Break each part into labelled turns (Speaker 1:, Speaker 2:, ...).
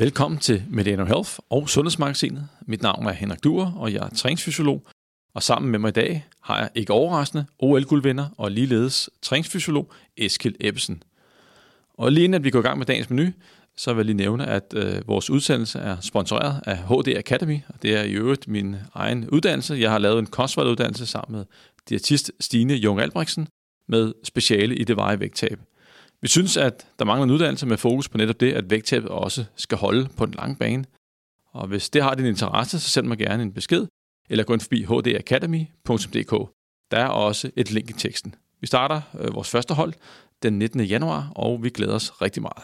Speaker 1: Velkommen til Medano Health og Sundhedsmagasinet. Mit navn er Henrik Duer, og jeg er træningsfysiolog. Og sammen med mig i dag har jeg ikke overraskende OL-guldvinder og ligeledes træningsfysiolog Eskil Ebbesen. Og lige inden at vi går i gang med dagens menu, så vil jeg lige nævne, at øh, vores udsendelse er sponsoreret af HD Academy, og det er i øvrigt min egen uddannelse. Jeg har lavet en kostvalguddannelse sammen med diætist Stine Jung Albrechtsen med speciale i det veje vægttab. Vi synes, at der mangler en uddannelse med fokus på netop det, at vægttabet også skal holde på den lange bane. Og hvis det har din interesse, så send mig gerne en besked, eller gå ind forbi hdacademy.dk. Der er også et link i teksten. Vi starter øh, vores første hold den 19. januar, og vi glæder os rigtig meget.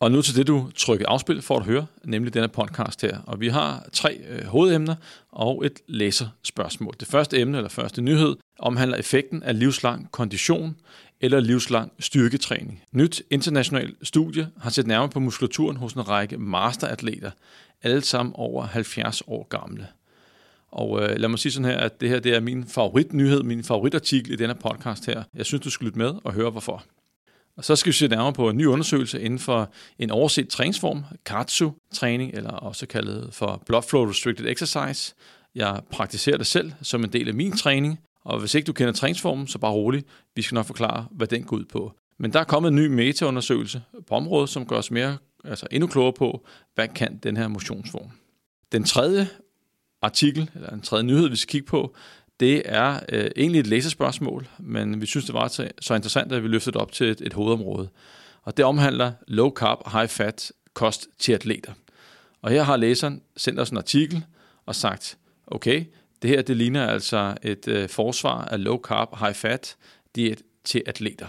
Speaker 1: Og nu til det, du trykker afspil for at høre, nemlig denne podcast her. Og vi har tre øh, hovedemner og et læserspørgsmål. Det første emne, eller første nyhed, omhandler effekten af livslang kondition eller livslang styrketræning. Nyt internationalt studie har set nærmere på muskulaturen hos en række masteratleter, alle sammen over 70 år gamle. Og øh, lad mig sige sådan her, at det her det er min favoritnyhed, min favoritartikel i denne podcast her. Jeg synes, du skal lytte med og høre hvorfor. Og så skal vi se nærmere på en ny undersøgelse inden for en overset træningsform, KATSU-træning, eller også kaldet for Blood Flow Restricted Exercise. Jeg praktiserer det selv som en del af min træning, og hvis ikke du kender træningsformen, så bare rolig. Vi skal nok forklare, hvad den går ud på. Men der er kommet en ny metaundersøgelse på området, som gør os mere, altså endnu klogere på, hvad kan den her motionsform. Den tredje artikel, eller den tredje nyhed, vi skal kigge på, det er øh, egentlig et læserspørgsmål, men vi synes, det var så, så interessant, at vi løftede det op til et, et hovedområde. Og det omhandler low carb, high fat kost til atleter. Og her har læseren sendt os en artikel og sagt, okay, det her det ligner altså et øh, forsvar af low carb, high fat diæt til atleter.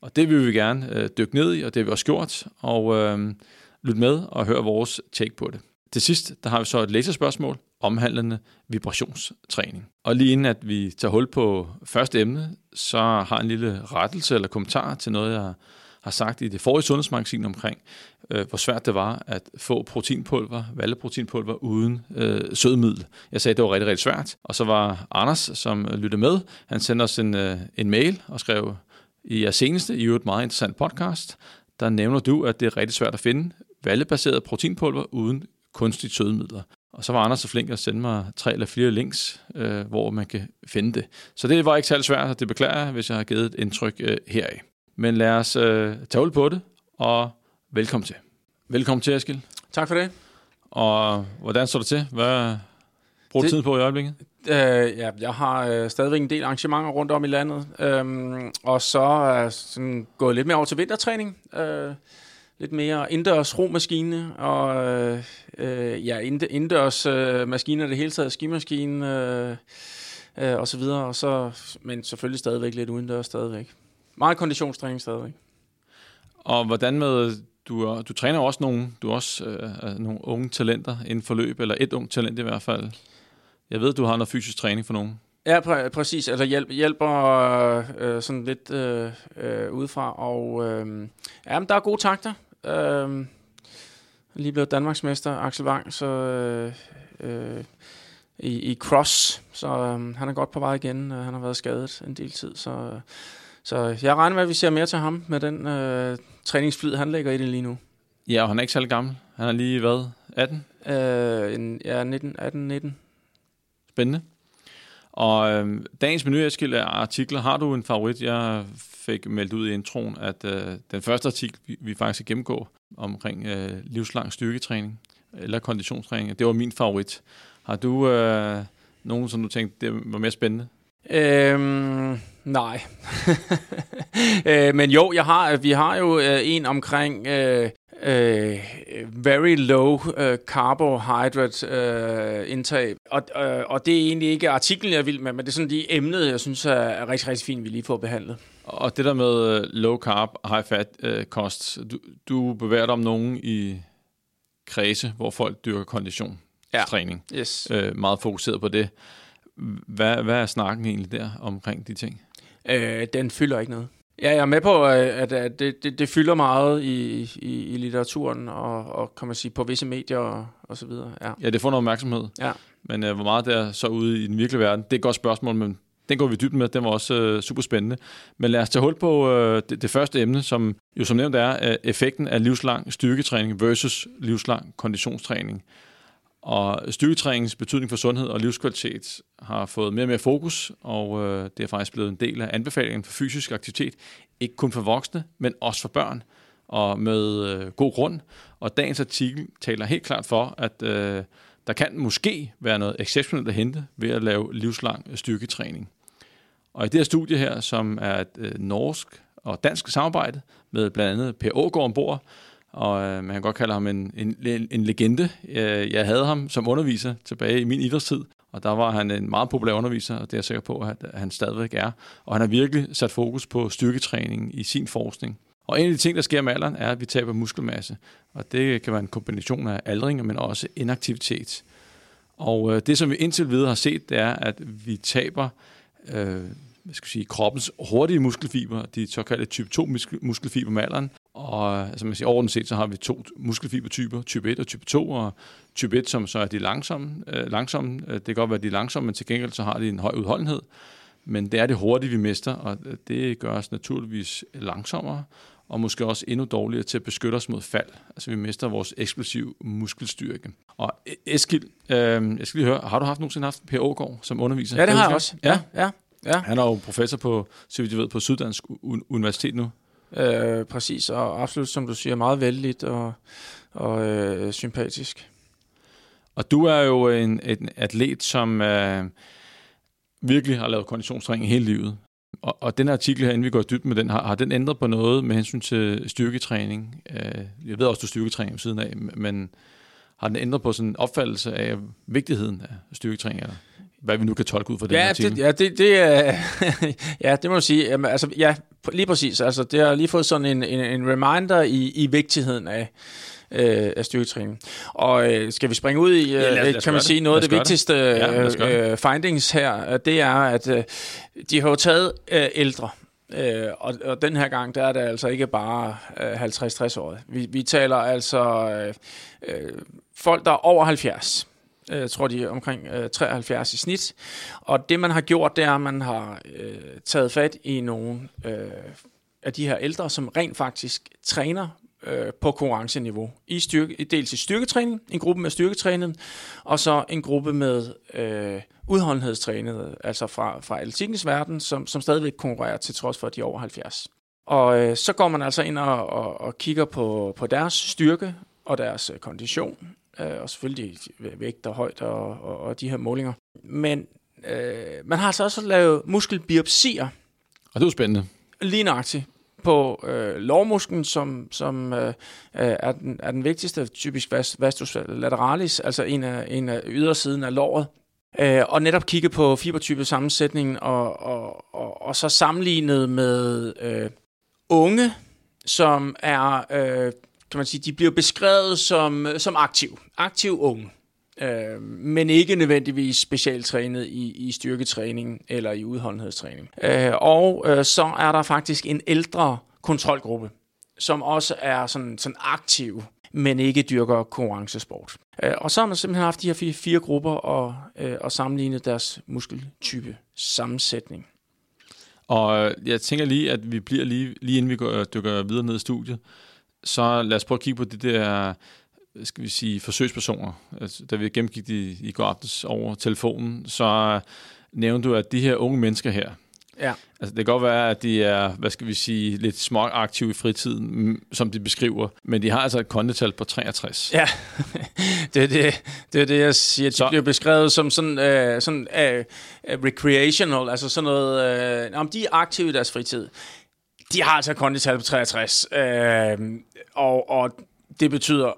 Speaker 1: Og det vil vi gerne øh, dykke ned i, og det har vi også gjort, og øh, lyt med og hør vores take på det. Til sidst, der har vi så et læserspørgsmål omhandlende vibrationstræning. Og lige inden at vi tager hul på første emne, så har en lille rettelse eller kommentar til noget, jeg har sagt i det forrige sundhedsmagasin omkring, øh, hvor svært det var at få proteinpulver, valleproteinpulver uden øh, sødmiddel. Jeg sagde, at det var rigtig, rigtig svært. Og så var Anders, som lyttede med, han sendte os en, øh, en mail og skrev, i jeres seneste, i et meget interessant podcast, der nævner du, at det er rigtig svært at finde vallebaseret proteinpulver uden kunstigt sødemidler. Og så var Anders så flink at sende mig tre eller fire links, øh, hvor man kan finde det. Så det var ikke særlig svært, og det beklager jeg, hvis jeg har givet et indtryk øh, heraf. Men lad os øh, tage ud på det, og velkommen til. Velkommen til, Eskild.
Speaker 2: Tak for det.
Speaker 1: Og hvordan står det til? Hvad bruger du tid på i øjeblikket?
Speaker 2: Øh, ja, jeg har øh, stadigvæk en del arrangementer rundt om i landet, øhm, og så er øh, sådan gået lidt mere over til vintertræning. Øh, lidt mere indendørs romaskine, og øh, øh ja, indendørs øh, maskiner det hele taget, skimaskine øh, øh, og så videre, og så, men selvfølgelig stadigvæk lidt udendørs stadigvæk. Meget konditionstræning stadigvæk.
Speaker 1: Og hvordan med, du, du træner også nogle, du også øh, nogle unge talenter inden for løb, eller et ung talent i hvert fald. Jeg ved, du har noget fysisk træning for nogen.
Speaker 2: Ja, præ- præcis. Altså hjælp, hjælper øh, sådan lidt øh, øh, udefra. Og øh, ja, men der er gode takter. Øh, lige blevet Danmarksmester, Axel Wang, så øh, øh, i, i cross. Så øh, han er godt på vej igen. Han har været skadet en del tid, så... Så jeg regner med, at vi ser mere til ham med den øh, træningsflyd, han lægger i det lige nu.
Speaker 1: Ja, og han er ikke særlig gammel. Han er lige været 18?
Speaker 2: Øh, en, ja, 19, 18, 19.
Speaker 1: Spændende. Og øh, dagens menu, af artikler, har du en favorit? Jeg fik meldt ud i introen, at øh, den første artikel, vi, vi faktisk skal gennemgå omkring øh, livslang styrketræning eller konditionstræning, det var min favorit. Har du øh, nogen, som du tænkte, det var mere spændende?
Speaker 2: Øhm, nej. øh, men jo, jeg har, vi har jo øh, en omkring øh, øh, very low uh, carbohydrate uh, indtag. Og, uh, og det er egentlig ikke artiklen, jeg vil med, men det er sådan de emnet, jeg synes er, er rigtig, rigtig fint, vi lige får behandlet.
Speaker 1: Og det der med low carb, high fat uh, kost, du, du bevæger dig om nogen i kredse, hvor folk dyrker kondition, ja.
Speaker 2: Yes.
Speaker 1: Uh, meget fokuseret på det. Hvad, hvad er snakken egentlig der omkring de ting?
Speaker 2: Øh, den fylder ikke noget. Ja, jeg er med på, at, at det, det, det fylder meget i, i, i litteraturen og, og kan man sige, på visse medier og, og så videre. Ja.
Speaker 1: ja, det får noget opmærksomhed.
Speaker 2: Ja.
Speaker 1: Men uh, hvor meget der så ude i den virkelige verden, det er et godt spørgsmål, men den går vi dybt med, den var også øh, super spændende. Men lad os tage hul på øh, det, det første emne, som jo som nævnt er øh, effekten af livslang styrketræning versus livslang konditionstræning. Og styrketræningens betydning for sundhed og livskvalitet har fået mere og mere fokus, og øh, det er faktisk blevet en del af anbefalingen for fysisk aktivitet, ikke kun for voksne, men også for børn, og med øh, god grund. Og dagens artikel taler helt klart for, at øh, der kan måske være noget exceptionelt at hente ved at lave livslang øh, styrketræning. Og i det her studie her, som er et øh, norsk og dansk samarbejde med blandt andet Per Ågaard ombord, og øh, man kan godt kalde ham en, en, en legende. Øh, jeg havde ham som underviser tilbage i min idrætstid, og der var han en meget populær underviser, og det er jeg sikker på, at han stadigvæk er. Og han har virkelig sat fokus på styrketræning i sin forskning. Og en af de ting, der sker med alderen, er, at vi taber muskelmasse. Og det kan være en kombination af aldring, men også inaktivitet. Og øh, det, som vi indtil videre har set, det er, at vi taber øh, hvad skal jeg sige, kroppens hurtige muskelfiber, de såkaldte type 2 muskelfiber med alderen. Og altså man siger, overordnet set, så har vi to muskelfibertyper, type 1 og type 2, og type 1, som så er de langsomme. Øh, langsomme. Øh, det kan godt være, at de er langsomme, men til gengæld så har de en høj udholdenhed. Men det er det hurtige, vi mister, og det gør os naturligvis langsommere, og måske også endnu dårligere til at beskytte os mod fald. Altså vi mister vores eksplosiv muskelstyrke. Og Eskild, øh, jeg skal lige høre, har du haft nogensinde haft Per Ågaard som underviser?
Speaker 2: Ja, det har jeg også.
Speaker 1: Ja,
Speaker 2: ja. ja.
Speaker 1: Han er jo professor på, så vidt jeg ved, på Syddansk Universitet nu.
Speaker 2: Øh, præcis, og absolut, som du siger, meget vældigt og, og øh, sympatisk.
Speaker 1: Og du er jo en, en atlet, som øh, virkelig har lavet konditionstræning hele livet. Og, og den artikel her, inden vi går dybt med den, har, har den ændret på noget med hensyn til styrketræning? Øh, jeg ved også, du styrketræner ved siden af, men har den ændret på sådan en opfattelse af vigtigheden af styrketræning? Eller hvad vi nu kan tolke ud fra den
Speaker 2: ja,
Speaker 1: artikel?
Speaker 2: Det, ja, det, det, ja, det må du sige. Jamen, altså, ja, lige præcis. Altså, det har lige fået sådan en, en, en reminder i, i vigtigheden af, øh, af styrketræning. Og øh, skal vi springe ud i, øh, ja, lad, lad kan man sige, noget af det vigtigste ja, øh, findings her, det er, at øh, de har jo taget øh, ældre, Øh, og, og den her gang, der er det altså ikke bare øh, 50-60 år. Vi, vi taler altså øh, øh, folk, der er over 70. Øh, jeg tror, de er omkring øh, 73 i snit. Og det, man har gjort, det er, at man har øh, taget fat i nogle øh, af de her ældre, som rent faktisk træner øh, på konkurrenceniveau. I styrke, dels i styrketræning, en gruppe med styrketræning, og så en gruppe med øh, udholdenhedstrænet, altså fra, fra atletikkens verden, som, som stadigvæk konkurrerer til trods for, at de er over 70. Og øh, så går man altså ind og, og, og kigger på, på deres styrke og deres øh, kondition, øh, og selvfølgelig vægt og højde og, og, og de her målinger. Men øh, man har altså også lavet muskelbiopsier.
Speaker 1: Og det er spændende.
Speaker 2: Lige nøjagtigt på øh, lårmusklen, som, som øh, er, den, er den vigtigste, typisk vastus lateralis, altså en af, en af ydersiden af låret. Øh, og netop kigge på fibertype sammensætningen, og, og, og, og så sammenlignet med øh, unge, som er, øh, kan man sige, de bliver beskrevet som, som aktiv, aktiv unge øh, men ikke nødvendigvis specialtrænet i, i styrketræning eller i udholdenhedstræning. Øh, og øh, så er der faktisk en ældre kontrolgruppe, som også er sådan, sådan aktiv, men ikke dyrker konkurrencesport. Øh, og så har man simpelthen haft de her fire, fire grupper og, øh, og sammenlignet deres muskeltype sammensætning.
Speaker 1: Og øh, jeg tænker lige, at vi bliver lige, lige inden vi går, øh, dykker videre ned i studiet, så lad os prøve at kigge på det der skal vi sige, forsøgspersoner. Altså, da vi gennemgik det i går aftes over telefonen, så nævnte du, at de her unge mennesker her,
Speaker 2: Ja.
Speaker 1: Altså, det kan godt være, at de er, hvad skal vi sige, lidt småaktive i fritiden, som de beskriver, men de har altså et kondetal på 63.
Speaker 2: Ja, det er det, det, er det jeg siger. De så. bliver beskrevet som sådan, uh, sådan uh, recreational, altså sådan noget, uh, om de er aktive i deres fritid. De har altså et kondetal på 63, uh, og, og det betyder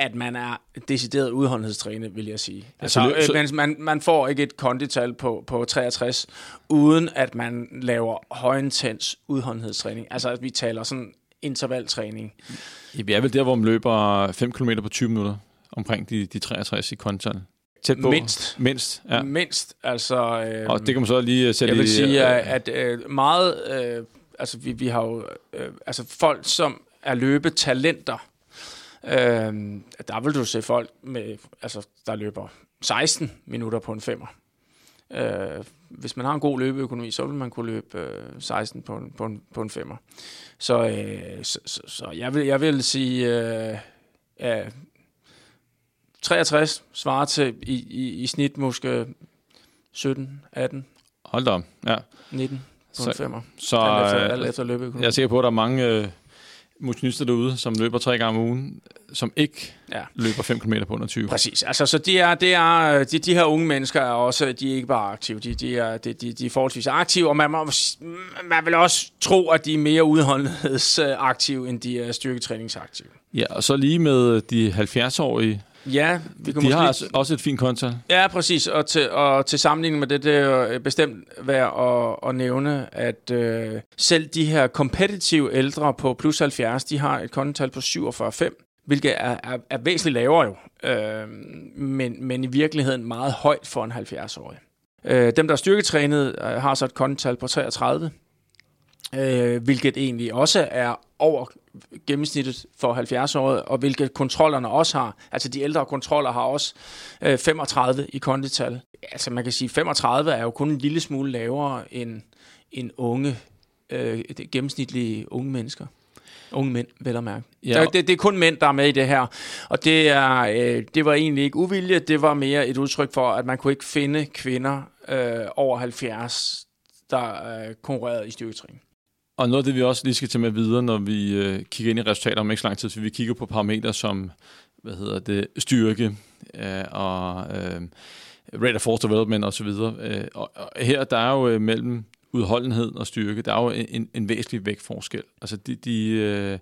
Speaker 2: at man er decideret udholdenhedstrænet, vil jeg sige. Altså, altså, så, så, man, man får ikke et kondital på, på 63, uden at man laver højintens udholdenhedstræning. Altså, at vi taler sådan intervaltræning.
Speaker 1: Vi er vel der, hvor man løber 5 km på 20 minutter, omkring de, de 63 i kondital.
Speaker 2: Tæt på. Mindst.
Speaker 1: Mindst, ja.
Speaker 2: Mindst, altså... Øh,
Speaker 1: og det kan man så lige sætte
Speaker 2: Jeg vil i, sige, øh, at øh, meget... Øh, altså, vi, vi har jo... Øh, altså, folk, som er løbetalenter, Øh, der vil du se folk, med, altså, der løber 16 minutter på en femmer. Øh, hvis man har en god løbeøkonomi, så vil man kunne løbe øh, 16 på en, på en, på en femmer. Så, øh, så, så, så jeg, vil, jeg vil sige, øh, ja, 63 svarer til i, i, i snit måske 17, 18,
Speaker 1: Hold da op. Ja.
Speaker 2: 19 på
Speaker 1: Så-
Speaker 2: en femmer.
Speaker 1: Så
Speaker 2: alt efter,
Speaker 1: øh,
Speaker 2: alt efter løbeøkonomi.
Speaker 1: jeg er sikker på, at der er mange øh, motionister derude, som løber tre gange om ugen, som ikke
Speaker 2: Ja.
Speaker 1: løber 5 km på under 20.
Speaker 2: Præcis. Altså, så de, er, det er, de, de her unge mennesker er også, de er ikke bare aktive, de, de, er, de, de, de er forholdsvis aktive, og man, må, man vil også tro, at de er mere udholdenhedsaktive, end de er styrketræningsaktive.
Speaker 1: Ja, og så lige med de 70-årige,
Speaker 2: Ja, vi kan
Speaker 1: de
Speaker 2: måske
Speaker 1: har altså også et fint kontal.
Speaker 2: Ja, præcis. Og til, og til sammenligning med det, det er jo bestemt værd at, at nævne, at øh, selv de her competitive ældre på plus 70, de har et kontotal på 47,5, hvilket er, er, er væsentligt lavere jo, øh, men, men i virkeligheden meget højt for en 70-årig. Øh, dem, der er styrketrænet, øh, har så et kontotal på 33, øh, hvilket egentlig også er over gennemsnittet for 70-årige, og hvilket kontrollerne også har. Altså de ældre kontroller har også øh, 35 i kondital. Altså man kan sige, 35 er jo kun en lille smule lavere end, end unge, øh, gennemsnitlige unge mennesker. Unge mænd, vel at mærke.
Speaker 1: Ja.
Speaker 2: Ja. Det, det er kun mænd, der er med i det her. Og det, er, øh, det var egentlig ikke uvilje, det var mere et udtryk for, at man kunne ikke finde kvinder øh, over 70, der øh, konkurrerede i styrketræning.
Speaker 1: Og noget af det, vi også lige skal tage med videre, når vi øh, kigger ind i resultater om ikke så lang tid, så vi kigger på parametre som hvad hedder det, styrke øh, og øh, rate of force development osv. Øh, og, og her der er jo øh, mellem udholdenhed og styrke, der er jo en, en væsentlig vægtforskel. Altså de, de, øh,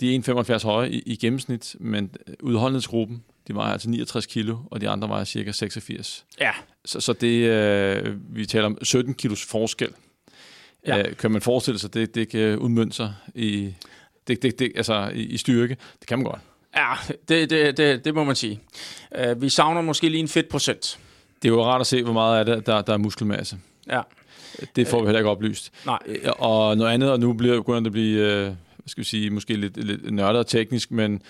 Speaker 1: de er 1,75 høje i, i gennemsnit, men udholdenhedsgruppen, de vejer altså 69 kilo, og de andre vejer cirka 86.
Speaker 2: Ja,
Speaker 1: Så, så det, øh, vi taler om 17 kilos forskel. Ja. Øh, kan man forestille sig, det, det kan udmønte sig i, det, det, det, altså i, i styrke? Det kan man godt.
Speaker 2: ja det, det, det, det må man sige. Uh, vi savner måske lige en fedtprocent.
Speaker 1: Det er jo rart at se, hvor meget af det, der, der er muskelmasse.
Speaker 2: Ja,
Speaker 1: Det får vi heller ikke oplyst.
Speaker 2: nej.
Speaker 1: Øh, Og noget andet, og nu bliver begynder det at blive, øh, hvad skal vi sige, måske lidt, lidt nørdet og teknisk, men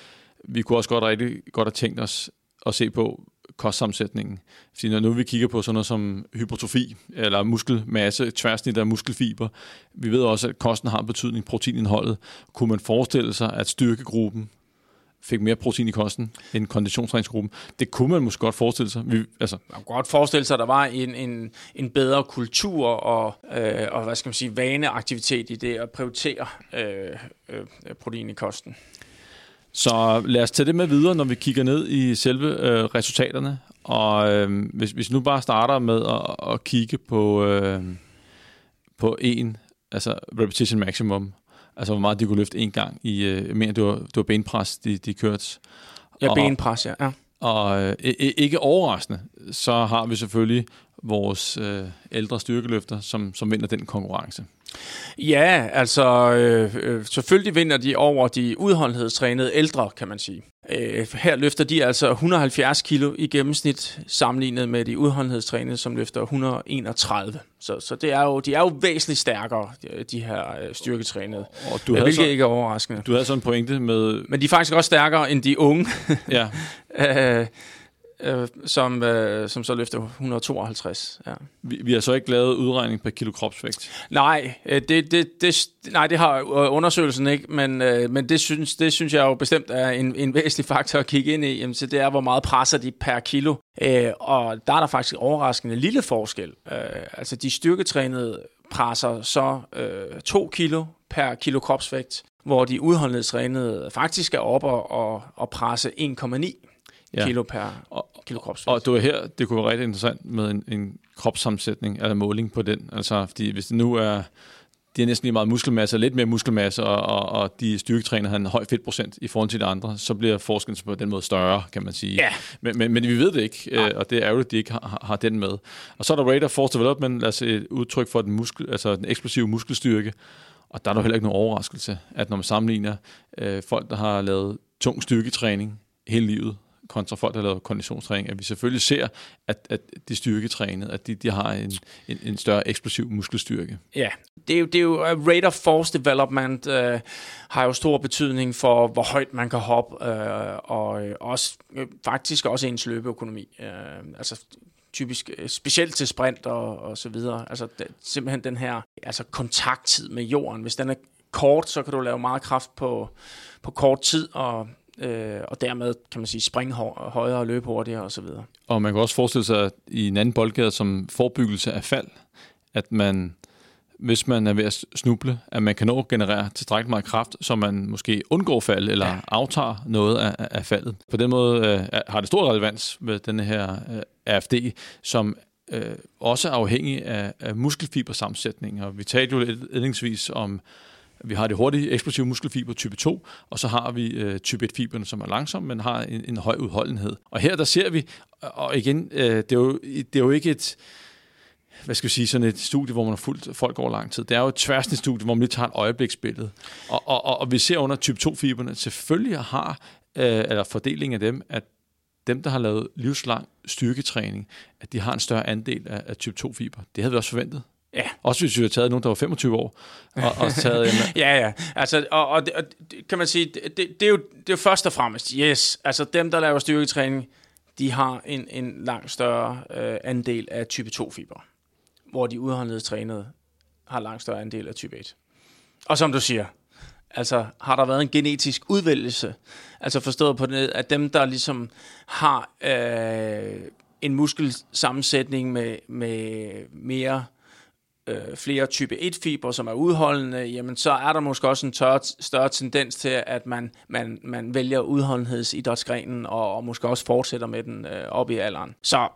Speaker 1: vi kunne også godt rigtig godt have tænkt os at se på kostsammensætningen. Fordi når nu vi kigger på sådan noget som hypertrofi, eller muskelmasse, tværsnit af muskelfiber, vi ved også, at kosten har en betydning, proteinindholdet. Kunne man forestille sig, at styrkegruppen fik mere protein i kosten end konditionstræningsgruppen? Det kunne man måske godt forestille sig. Vi, altså,
Speaker 2: Man kunne godt forestille sig, at der var en, en, en bedre kultur og, øh, og hvad skal man sige, vaneaktivitet i det at prioritere øh, øh, protein i kosten.
Speaker 1: Så lad os tage det med videre, når vi kigger ned i selve øh, resultaterne. Og øh, hvis, hvis nu bare starter med at, at kigge på, øh, på en, altså repetition maximum, altså hvor meget de kunne løfte en gang i, øh, mener, det var, det var benpres, de, de kørte.
Speaker 2: Ja,
Speaker 1: Og-
Speaker 2: benpres, ja. ja.
Speaker 1: Og øh, ikke overraskende, så har vi selvfølgelig vores øh, ældre styrkeløfter, som, som vinder den konkurrence.
Speaker 2: Ja, altså øh, øh, selvfølgelig vinder de over de udholdenhedstrænede ældre, kan man sige. Øh, her løfter de altså 170 kilo i gennemsnit, sammenlignet med de udholdenhedstrænede, som løfter 131. Så, så det er jo, de er jo væsentligt stærkere, de- her øh, styrketrænede,
Speaker 1: Og
Speaker 2: du hvilket
Speaker 1: så,
Speaker 2: ikke er overraskende.
Speaker 1: du havde sådan en pointe med,
Speaker 2: Men de er faktisk også stærkere end de unge,
Speaker 1: ja,
Speaker 2: øh, øh, som, øh, som så løfter 152. Ja.
Speaker 1: vi, vi har så ikke lavet udregning per kilo kropsvægt.
Speaker 2: Nej, øh, det, det, det, nej, det har øh, undersøgelsen ikke, men, øh, men det, synes, det synes jeg jo bestemt er en, en væsentlig faktor at kigge ind i. Jamen, så det er, hvor meget presser de per kilo. Øh, og der er der faktisk overraskende lille forskel. Øh, altså de styrketrænede presser så øh, 2 kilo per kilo kropsvægt, hvor de udholdenhedstrænede faktisk er oppe og, og, og presse 1,9
Speaker 1: Ja.
Speaker 2: kilo per
Speaker 1: Og,
Speaker 2: kilo kropsvægt.
Speaker 1: Og det var her, det kunne være rigtig interessant med en, en kropssammensætning, eller måling på den. Altså, fordi hvis det nu er, de har næsten lige meget muskelmasse, lidt mere muskelmasse, og, og, og de styrketræner har en høj fedtprocent i forhold til de andre, så bliver forskellen på den måde større, kan man sige.
Speaker 2: Ja.
Speaker 1: Men, men, men vi ved det ikke, øh, og det er ærgerligt, at de ikke har, har- den med. Og så er der of force development, altså et udtryk for den, muskel, altså den eksplosive muskelstyrke, og der er der heller ikke nogen overraskelse, at når man sammenligner øh, folk, der har lavet tung styrketræning hele livet, kontra folk, der laver konditionstræning, at vi selvfølgelig ser, at, at de styrketrænede, at de, de har en, en, en større eksplosiv muskelstyrke.
Speaker 2: Ja, det er jo, det er jo uh, rate of force development øh, har jo stor betydning for, hvor højt man kan hoppe, øh, og uh, også, øh, faktisk også ens løbeøkonomi. Øh, altså, typisk specielt til sprint og, og så videre. Altså det, simpelthen den her altså kontakttid med jorden. Hvis den er kort, så kan du lave meget kraft på, på kort tid, og, øh, og dermed kan man sige springe højere og løbe hurtigere og så videre.
Speaker 1: Og man kan også forestille sig i en anden boldgade som forebyggelse af fald, at man hvis man er ved at snuble, at man kan nå at generere tilstrækkeligt meget kraft, så man måske undgår fald eller ja. aftager noget af, af faldet. På den måde øh, har det stor relevans med den her øh, AFD, som øh, også er afhængig af, af muskelfibersammensætning. Og vi talte jo indlægsvis om vi har det hurtige eksplosive muskelfiber type 2, og så har vi øh, type 1-fiberne, som er langsomme, men har en, en høj udholdenhed. Og her der ser vi, og igen, øh, det, er jo, det er jo ikke et hvad skal vi sige, sådan et studie, hvor man har fulgt folk over lang tid. Det er jo et tværsnit studie, hvor man lige tager et øjebliksbillede. Og, og, og, og vi ser under type 2-fiberne, selvfølgelig har, øh, eller fordelingen af dem, at dem, der har lavet livslang styrketræning, at de har en større andel af, af type 2-fiber. Det havde vi også forventet.
Speaker 2: Ja.
Speaker 1: Også hvis vi havde taget nogen, der var 25 år. Og, og taget,
Speaker 2: ja, ja. Altså, og, og, og, kan man sige, det, det, er jo, det er jo først og fremmest, yes. Altså dem, der laver styrketræning, de har en, en langt større øh, andel af type 2-fiber hvor de udholdenhedstrænede har langt større andel af type 1. Og som du siger, altså har der været en genetisk udvælgelse, altså forstået på det, at dem, der ligesom har øh, en muskelsammensætning med, med mere øh, flere type 1-fiber, som er udholdende, jamen så er der måske også en tør, større tendens til, at man, man, man vælger udholdenhedsidrætsgrenen og, og måske også fortsætter med den øh, op i alderen. Så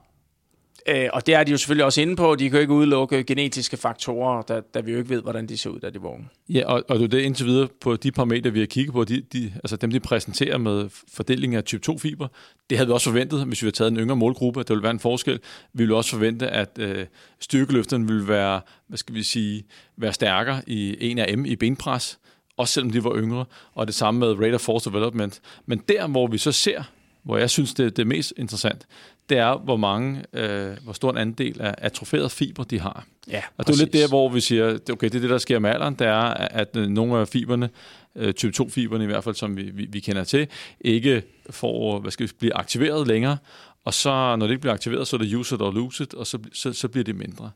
Speaker 2: Øh, og det er de jo selvfølgelig også inde på. De kan jo ikke udelukke genetiske faktorer, da, da vi jo ikke ved, hvordan de ser ud, da de er.
Speaker 1: Ja, og, og det er indtil videre på de parametre, vi har kigget på, de, de, altså dem, de præsenterer med fordeling af type 2-fiber, det havde vi også forventet, hvis vi havde taget en yngre målgruppe, at der ville være en forskel. Vi ville også forvente, at øh, styrkeløfterne ville være, hvad skal vi sige, være stærkere i en af i benpres, også selvom de var yngre, og det samme med rate of force development. Men der, hvor vi så ser, hvor jeg synes, det er det mest interessant, det er, hvor mange, øh, hvor stor en andel af atroferet fiber de har.
Speaker 2: Ja,
Speaker 1: og det er lidt der, hvor vi siger, okay, det er det, der sker med alderen, det er, at øh, nogle af fiberne, øh, type 2-fiberne i hvert fald, som vi, vi, vi kender til, ikke får, hvad skal vi, blive aktiveret længere, og så, når det ikke bliver aktiveret, så er det use it or lose it, og så, så, så bliver det mindre.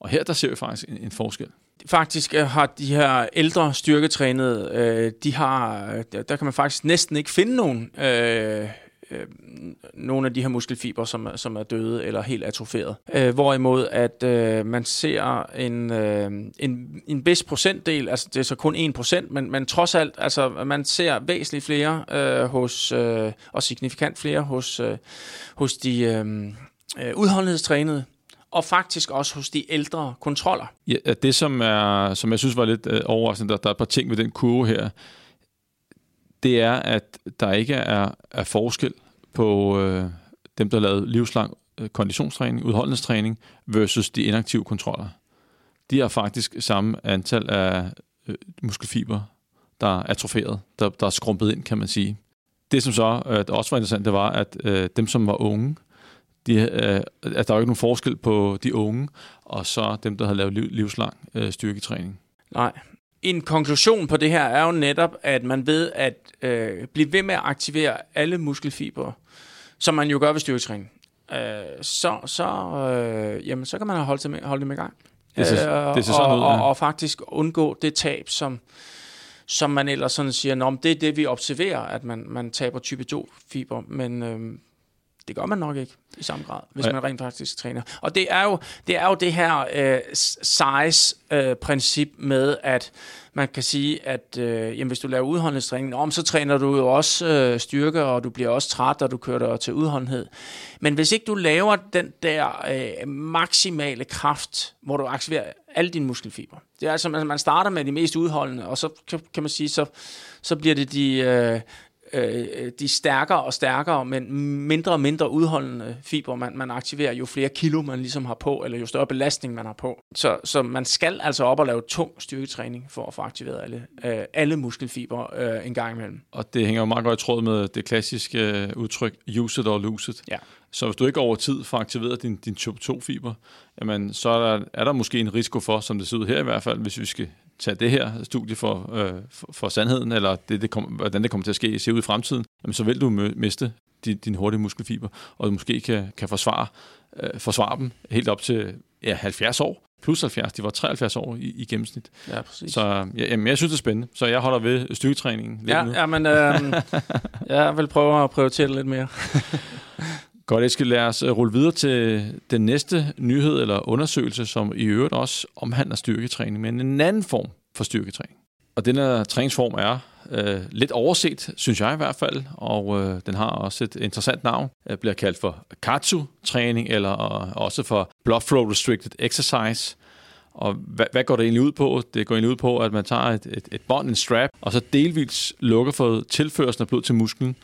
Speaker 1: Og her, der ser vi faktisk en, en forskel.
Speaker 2: Faktisk øh, har de her ældre styrketrænede, øh, de har, der, der kan man faktisk næsten ikke finde nogen øh, øh, nogle af de her muskelfiber, som, som er døde eller helt atroferet. Øh, hvorimod at øh, man ser en, øh, en, en vis procentdel, altså det er så kun 1%, men, men trods alt, altså man ser væsentligt flere øh, hos, øh, og signifikant flere hos, øh, hos de øh, øh, udholdenhedstrænede, og faktisk også hos de ældre kontroller.
Speaker 1: Ja, det som, er, som jeg synes var lidt øh, overraskende, der, der er et par ting ved den kurve her, det er, at der ikke er, er forskel på øh, dem, der lavede livslang øh, konditionstræning, udholdenhedstræning, versus de inaktive kontroller. De har faktisk samme antal af øh, muskelfiber, der er atroferet, der, der er skrumpet ind, kan man sige. Det, som så øh, der også var interessant, det var, at øh, dem, som var unge, de, øh, at der var ikke nogen forskel på de unge, og så dem, der havde lavet liv, livslang øh, styrketræning.
Speaker 2: Nej, en konklusion på det her er jo netop, at man ved at øh, blive ved med at aktivere alle muskelfibre, som man jo gør ved styrketræning, øh, så, så, øh, jamen, så kan man holde, det med, holde dem i gang.
Speaker 1: Det ser, øh, det ser sådan
Speaker 2: og,
Speaker 1: ud,
Speaker 2: ja. og, og faktisk undgå det tab, som, som man ellers sådan siger, om det er det, vi observerer, at man, man taber type 2-fiber, men øh, det gør man nok ikke i samme grad, hvis ja. man rent faktisk træner. Og det er jo det, er jo det her øh, size-princip øh, med, at man kan sige, at øh, jamen, hvis du laver udholdenhedstræning, om, så træner du jo også øh, styrke, og du bliver også træt, og du kører dig til udholdenhed. Men hvis ikke du laver den der øh, maksimale kraft, hvor du aktiverer alle dine muskelfiber. Det er altså, man starter med de mest udholdende, og så kan, kan man sige, så, så bliver det de, øh, øh, de stærkere og stærkere, men mindre og mindre udholdende fiber, man, man aktiverer, jo flere kilo man ligesom har på, eller jo større belastning man har på. Så, så man skal altså op og lave tung styrketræning for at få aktiveret alle, øh, alle muskelfiber øh, en gang imellem.
Speaker 1: Og det hænger jo meget godt i tråd med det klassiske øh, udtryk, use it or lose it.
Speaker 2: Ja.
Speaker 1: Så hvis du ikke over tid får aktiveret din, din type 2-fiber, jamen, så er der, er der måske en risiko for, som det ser ud her i hvert fald, hvis vi skal tage det her studie for, øh, for, for sandheden, eller det, det kom, hvordan det kommer til at ske, se ud i fremtiden, jamen, så vil du miste din, din hurtige muskelfiber, og du måske kan, kan forsvare, øh, forsvare dem helt op til ja, 70 år. Plus 70, de var 73 år i, i gennemsnit.
Speaker 2: Ja, præcis.
Speaker 1: Så ja, jamen, jeg synes, det er spændende. Så jeg holder ved styrketræningen lidt
Speaker 2: ja,
Speaker 1: nu.
Speaker 2: ja, men øh, jeg vil prøve at prioritere det lidt mere.
Speaker 1: Godt, Eskild, lad os øh, rulle videre til den næste nyhed eller undersøgelse, som i øvrigt også omhandler styrketræning, men en anden form for styrketræning. Og den her træningsform er øh, lidt overset, synes jeg i hvert fald, og øh, den har også et interessant navn. Det bliver kaldt for KATSU-træning, eller øh, også for Blood Flow Restricted Exercise. Og hvad, hvad går det egentlig ud på? Det går egentlig ud på, at man tager et, et, et bånd, en strap, og så delvis lukker for tilførslen af blod til musklen,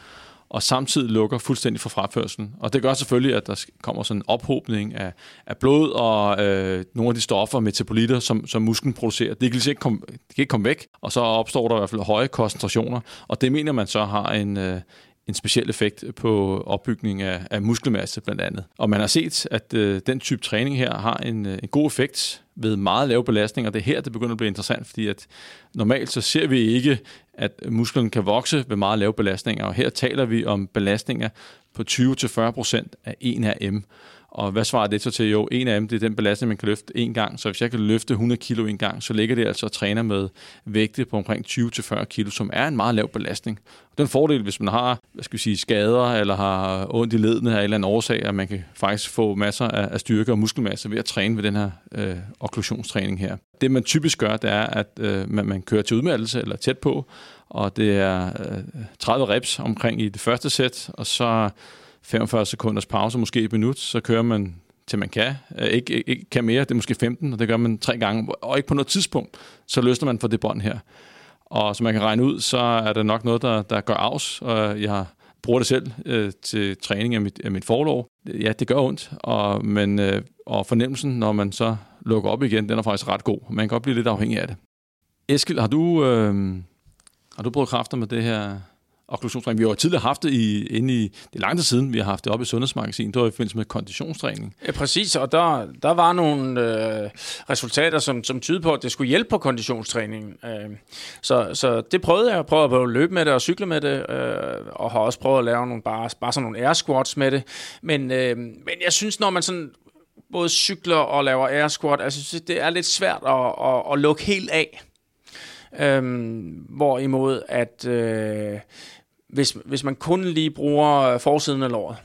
Speaker 1: og samtidig lukker fuldstændig for fraførselen. Og det gør selvfølgelig, at der kommer sådan en ophobning af, af blod og øh, nogle af de stoffer, metabolitter, som, som musklen producerer. Det kan, ikke komme, det kan ikke komme væk, og så opstår der i hvert fald høje koncentrationer, og det mener man så har en, øh, en speciel effekt på opbygning af, af muskelmasse blandt andet. Og man har set, at øh, den type træning her har en, øh, en god effekt ved meget lave belastninger. Det er her, det begynder at blive interessant, fordi at normalt så ser vi ikke, at musklen kan vokse ved meget lave belastninger, og her taler vi om belastninger på 20-40% af 1 RM. Og hvad svarer det så til? Jo, en af dem, det er den belastning, man kan løfte en gang. Så hvis jeg kan løfte 100 kilo en gang, så ligger det altså og træner med vægte på omkring 20-40 kilo, som er en meget lav belastning. Og den fordel, hvis man har hvad skal vi sige, skader eller har ondt i ledene af en eller anden årsag, at man kan faktisk få masser af, styrke og muskelmasse ved at træne ved den her øh, okklusionstræning her. Det man typisk gør, det er, at øh, man, man kører til udmattelse eller tæt på, og det er øh, 30 reps omkring i det første sæt, og så 45 sekunders pause, måske et minut, så kører man til man kan. Øh, ikke, ikke kan mere, det er måske 15, og det gør man tre gange. Og ikke på noget tidspunkt, så løsner man for det bånd her. Og som man kan regne ud, så er det nok noget, der, der gør afs. Og jeg bruger det selv øh, til træning af mit, af mit forlov. Ja, det gør ondt, og, men, øh, og fornemmelsen, når man så lukker op igen, den er faktisk ret god. Man kan godt blive lidt afhængig af det. Eskild, har du, øh, har du brugt kræfter med det her okklusionstræning. Vi har jo tidligere haft det i, inde i, det er lang tid siden, vi har haft det op i Sundhedsmagasinet, det var i forbindelse med konditionstræning.
Speaker 2: Ja, præcis, og der, der var nogle øh, resultater, som, som tyder på, at det skulle hjælpe på konditionstræningen. Øh, så, så det prøvede jeg, jeg prøvede at løbe med det og cykle med det, øh, og har også prøvet at lave nogle, bare, bare sådan nogle air squats med det. Men, øh, men jeg synes, når man sådan både cykler og laver air squat, altså det er lidt svært at, at, at lukke helt af. Øhm, hvorimod at øh, hvis, hvis man kun lige bruger forsiden af låret,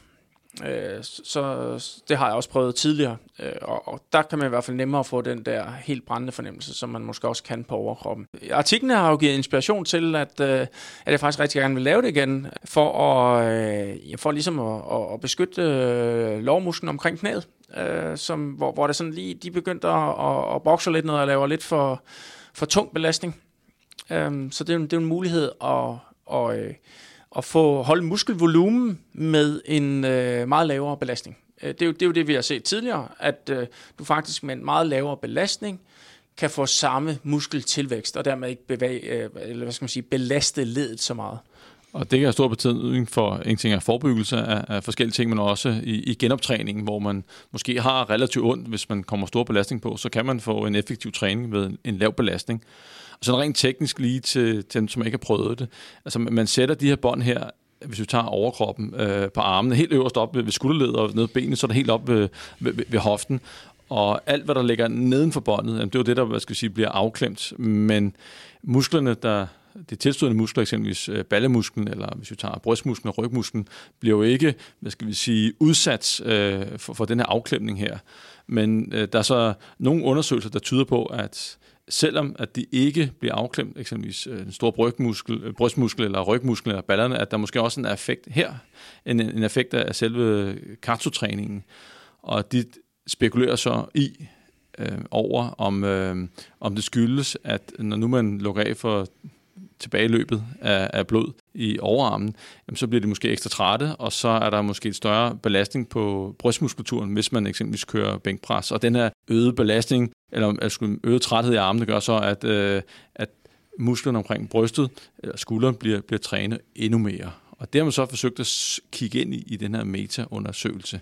Speaker 2: øh, så det har jeg også prøvet tidligere, øh, og, og der kan man i hvert fald nemmere få den der helt brændende fornemmelse, som man måske også kan på overkroppen. Artiklen har jo givet inspiration til, at, øh, at jeg faktisk rigtig gerne vil lave det igen, for, at, øh, for ligesom at, at beskytte øh, lovmusklen omkring knæet, øh, som, hvor, hvor det sådan lige, de begyndte at, at, at bokse lidt, ned og lave lidt for, for tung belastning. Øhm, så det er, det er en mulighed at, at, øh, at få holde muskelvolumen med en øh, meget lavere belastning. Øh, det, er jo, det er jo det, vi har set tidligere, at øh, du faktisk med en meget lavere belastning kan få samme muskeltilvækst, og dermed ikke bevæge, øh, eller hvad skal man sige, belaste ledet så meget.
Speaker 1: Og det kan have stor betydning for en ting af forebyggelse af, af forskellige ting, men også i, i genoptræningen, hvor man måske har relativt ondt, hvis man kommer stor belastning på, så kan man få en effektiv træning ved en, en lav belastning. Og sådan rent teknisk lige til, til dem, som ikke har prøvet det. Altså man sætter de her bånd her, hvis vi tager overkroppen øh, på armene, helt øverst op ved, ved skulderledet og ned benet, så er det helt op ved, ved, ved hoften. Og alt, hvad der ligger neden for båndet, det er jo det, der hvad skal sige, bliver afklemt. Men musklerne, der, de tilstødende muskler, eksempelvis øh, ballemusklen, eller hvis vi tager brystmusklen og rygmusklen, bliver jo ikke, hvad skal vi sige, udsat øh, for, for den her afklemning her. Men øh, der er så nogle undersøgelser, der tyder på, at selvom at de ikke bliver afklemt, eksempelvis øh, en stor brystmuskel, øh, brystmuskel eller rygmuskel eller ballerne, at der måske også er en effekt her, en, en effekt af selve kartotræningen. Og de spekulerer så i øh, over, om, øh, om det skyldes, at når nu man lukker af for tilbageløbet af, af blod i overarmen, jamen, så bliver de måske ekstra trætte, og så er der måske et større belastning på brystmuskulaturen, hvis man eksempelvis kører bænkpres. Og den her øgede belastning, eller altså øget træthed i armene, gør så, at, øh, at musklerne omkring brystet, eller skulderen, bliver, bliver trænet endnu mere. Og det har man så forsøgt at kigge ind i, i den her meta-undersøgelse.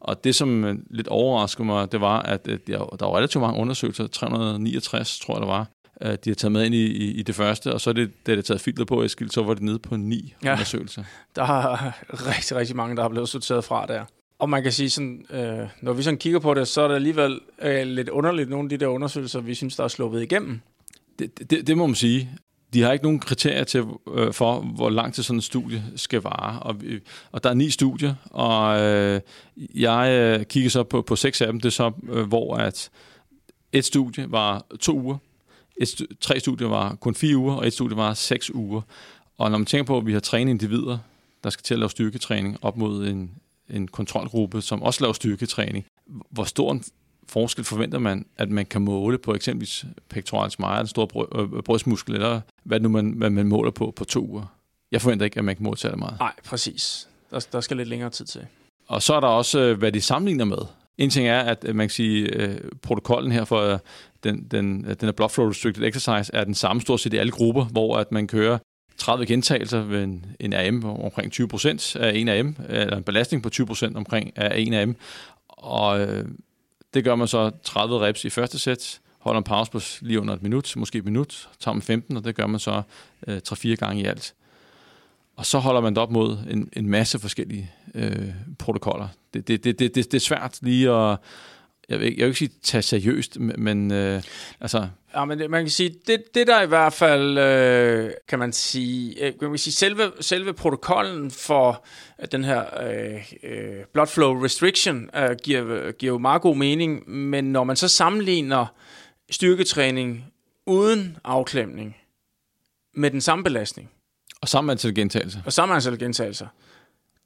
Speaker 1: Og det, som øh, lidt overraskede mig, det var, at der var relativt mange undersøgelser, 369 tror jeg, der var, øh, de har taget med ind i, i, i det første, og så er det, da det er taget filter på, Eskild, så var det nede på ni ja. undersøgelser.
Speaker 2: Der er rigtig, rigtig mange, der har blevet sorteret fra der. Og man kan sige sådan, øh, når vi sådan kigger på det, så er det alligevel øh, lidt underligt, nogle af de der undersøgelser, vi synes, der er sluppet igennem.
Speaker 1: Det, det, det må man sige. De har ikke nogen kriterier til, øh, for, hvor lang tid sådan en studie skal vare. Og, og der er ni studier, og øh, jeg øh, kigger så på, på seks af dem. Det er så, øh, hvor at et studie var to uger, et, tre studier var kun fire uger, og et studie var seks uger. Og når man tænker på, at vi har trænet individer, der skal til at lave styrketræning op mod en, en kontrolgruppe, som også laver styrketræning, hvor stor en forskel forventer man, at man kan måle på eksempelvis pectoral smile, den store bry- øh, brystmuskel, eller hvad nu man, hvad man måler på på to uger. Jeg forventer ikke, at man kan måle særlig meget.
Speaker 2: Nej, præcis. Der, der skal lidt længere tid til.
Speaker 1: Og så er der også, øh, hvad de sammenligner med. En ting er, at øh, man kan sige, at protokollen her for den, den, den her blood flow restricted exercise er den samme stort set i alle grupper, hvor at man kører 30 gentagelser ved en, en AM omkring 20% af en AM, eller en belastning på 20% omkring af en AM. Og øh, det gør man så 30 reps i første sæt, holder en pause på lige under et minut, måske et minut, tager man 15, og det gør man så øh, 3-4 gange i alt. Og så holder man det op mod en, en masse forskellige øh, protokoller. Det, det, det, det, det, det er svært lige at, jeg vil, jeg vil ikke sige tage seriøst, men øh, altså...
Speaker 2: Ja, men det, man kan sige, det, det der i hvert fald, øh, kan man sige, øh, kan man sige selve, selve protokollen for øh, den her øh, øh, blood flow restriction øh, giver, giver jo meget god mening, men når man så sammenligner styrketræning uden afklemning med den samme belastning.
Speaker 1: Og samme antal gentagelser.
Speaker 2: Og samme antal gentagelser.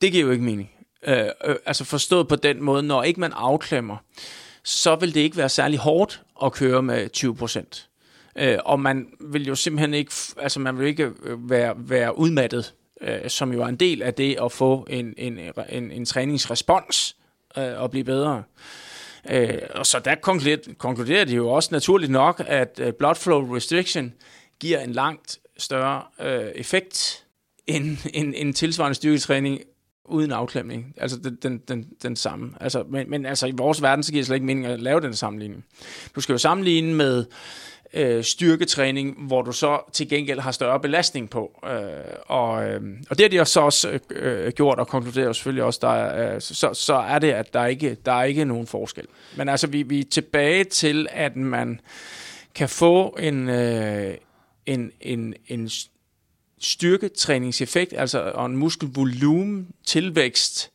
Speaker 2: Det giver jo ikke mening. Øh, øh, altså forstået på den måde, når ikke man afklemmer, så vil det ikke være særlig hårdt at køre med 20 procent. Øh, og man vil jo simpelthen ikke, altså man vil ikke øh, være, være udmattet, øh, som jo er en del af det at få en, en, en, en træningsrespons øh, og blive bedre. Øh, og så der konkluderer, konkluderer de jo også naturligt nok, at øh, blood flow restriction giver en langt større øh, effekt end en, en tilsvarende styrketræning uden afklemning. Altså den, den, den, den samme. Altså, men, men altså i vores verden, så giver det slet ikke mening at lave den sammenligning. Du skal jo sammenligne med øh, styrketræning, hvor du så til gengæld har større belastning på. Øh, og, øh, og det har de så også øh, gjort, og konkluderer selvfølgelig også, der er, øh, så, så er det, at der ikke der er ikke nogen forskel. Men altså, vi, vi er tilbage til, at man kan få en, øh, en, en, en styrketræningseffekt, altså og en muskelvolumen tilvækst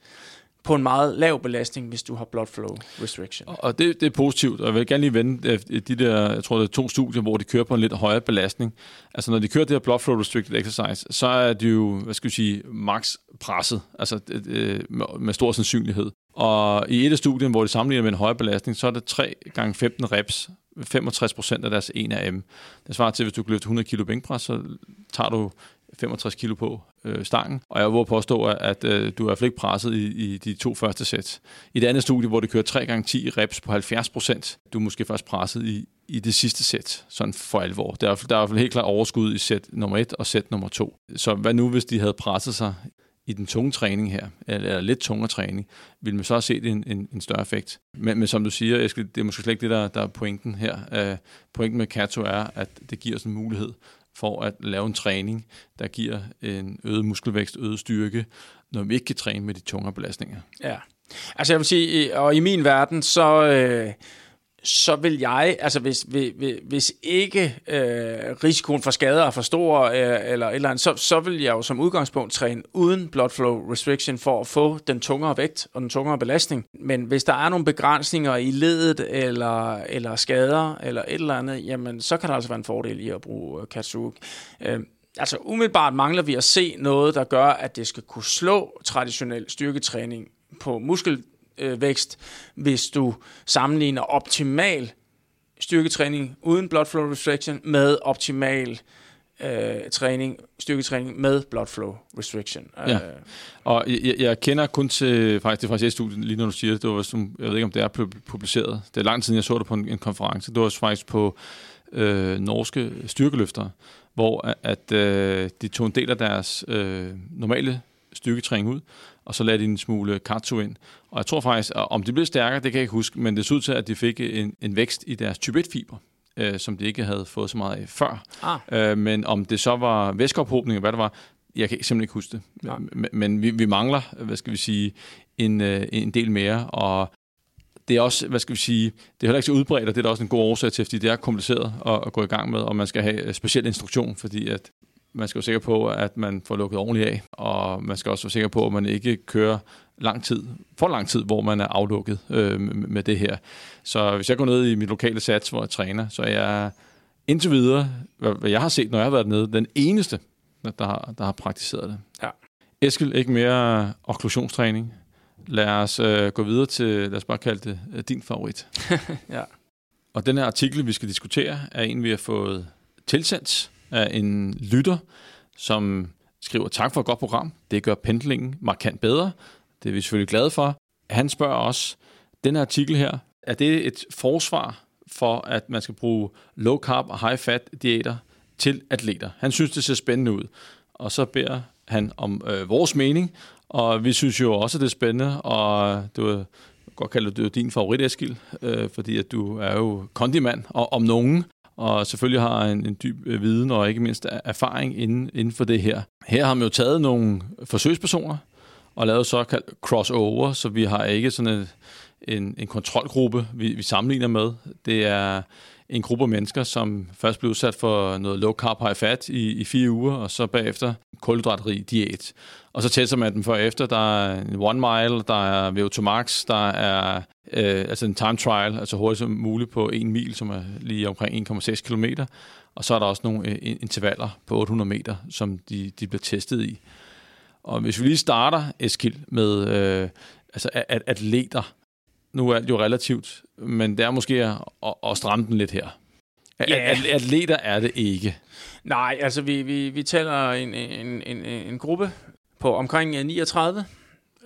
Speaker 2: på en meget lav belastning, hvis du har blood flow restriction.
Speaker 1: Og det, det er positivt, og jeg vil gerne lige vende øh, de der, jeg tror det er to studier, hvor de kører på en lidt højere belastning. Altså når de kører det her blood flow restricted exercise, så er de jo, hvad skal vi sige, max presset, altså øh, øh, med stor sandsynlighed. Og i et af studierne, hvor de sammenligner med en højere belastning, så er det 3 gange 15 reps, 65% af deres 1RM. Det svarer til, hvis du kan løfte 100 kilo bænkpres, så tager du 65 kilo på øh, stangen, og jeg vil påstå, at, at øh, du er i hvert fald ikke presset i, i de to første sæt. I det andet studie, hvor det kører 3 gange 10 reps på 70 procent, du er måske først presset i, i det sidste sæt, sådan for alvor. Der er, der er i hvert fald helt klart overskud i sæt nummer 1 og sæt nummer 2. Så hvad nu, hvis de havde presset sig i den tunge træning her, eller, lidt tungere træning, vil man så have set en, en, en større effekt. Men, men som du siger, Eske, det er måske slet ikke det, der, der er pointen her. Uh, pointen med Kato er, at det giver os en mulighed for at lave en træning, der giver en øget muskelvækst, øget styrke, når vi ikke kan træne med de tungere belastninger.
Speaker 2: Ja, altså jeg vil sige, og i min verden, så... Øh så vil jeg, altså hvis, hvis, hvis ikke øh, risikoen for skader er for stor, øh, eller eller andet, så, så vil jeg jo som udgangspunkt træne uden blood flow restriction for at få den tungere vægt og den tungere belastning. Men hvis der er nogle begrænsninger i ledet, eller, eller skader, eller et eller andet, jamen så kan der altså være en fordel i at bruge øh, Katsuk. Øh, altså umiddelbart mangler vi at se noget, der gør, at det skal kunne slå traditionel styrketræning på muskel øh, vækst, hvis du sammenligner optimal styrketræning uden blood flow restriction med optimal øh, træning, styrketræning med blood flow restriction.
Speaker 1: Øh, ja. Øh. Og jeg, jeg kender kun til faktisk det faktisk studie lige når du siger det, det var som, jeg ved ikke om det er publiceret. Det er lang tid siden jeg så det på en, en konference. Det var faktisk på øh, norske styrkeløftere, hvor at øh, de tog en del af deres øh, normale styrketræning ud, og så lagde de en smule katsu ind. Og jeg tror faktisk, at om de blev stærkere, det kan jeg ikke huske, men det så ud til, at de fik en, en vækst i deres type 1-fiber. øh, som de ikke havde fået så meget af før.
Speaker 2: Ah.
Speaker 1: Øh, men om det så var væskeophobning, hvad det var, jeg kan simpelthen ikke huske det.
Speaker 2: Nej.
Speaker 1: Men, men vi, vi mangler, hvad skal vi sige, en, øh, en del mere, og det er også, hvad skal vi sige, det er heller ikke så udbredt, og det er der også en god årsag til, fordi det er kompliceret at, at gå i gang med, og man skal have speciel instruktion, fordi at man skal være sikker på, at man får lukket ordentligt af, og man skal også være sikker på, at man ikke kører lang tid, for lang tid, hvor man er aflukket øh, med det her. Så hvis jeg går ned i mit lokale sats, hvor jeg træner, så er jeg indtil videre, hvad, jeg har set, når jeg har været nede, den eneste, der har, der har praktiseret det.
Speaker 2: Ja.
Speaker 1: Eskild, ikke mere okklusionstræning. Lad os øh, gå videre til, lad os bare kalde det, øh, din favorit.
Speaker 2: Ja.
Speaker 1: Og den her artikel, vi skal diskutere, er en, vi har fået tilsendt af en lytter, som skriver, tak for et godt program. Det gør pendlingen markant bedre. Det er vi selvfølgelig glade for. Han spørger også, den her artikel her, er det et forsvar for, at man skal bruge low carb og high fat diæter til atleter? Han synes, det ser spændende ud. Og så beder han om øh, vores mening, og vi synes jo også, det er spændende, og du er godt kalde det, din favorit, Eskild, øh, fordi at du er jo kondimand og, om nogen, og selvfølgelig har en, en dyb øh, viden og ikke mindst erfaring inden, inden for det her. Her har man jo taget nogle forsøgspersoner og lavet såkaldt crossover, så vi har ikke sådan et, en, en kontrolgruppe, vi, vi sammenligner med. Det er en gruppe mennesker, som først blev udsat for noget low carb high fat i, i fire uger, og så bagefter kulhydratrig diæt. Og så tester man dem for efter. Der er en one mile, der er VO2 max, der er øh, altså en time trial, altså hurtigt som muligt på en mil, som er lige omkring 1,6 km. Og så er der også nogle øh, intervaller på 800 meter, som de, de bliver testet i. Og hvis vi lige starter, Eskild, med øh, altså at, atleter. Nu er alt jo relativt, men det er måske at, at, at stramme den lidt her. At, atleter er det ikke.
Speaker 2: Nej, altså vi, vi, vi taler en, en, en, en gruppe på omkring øh, 39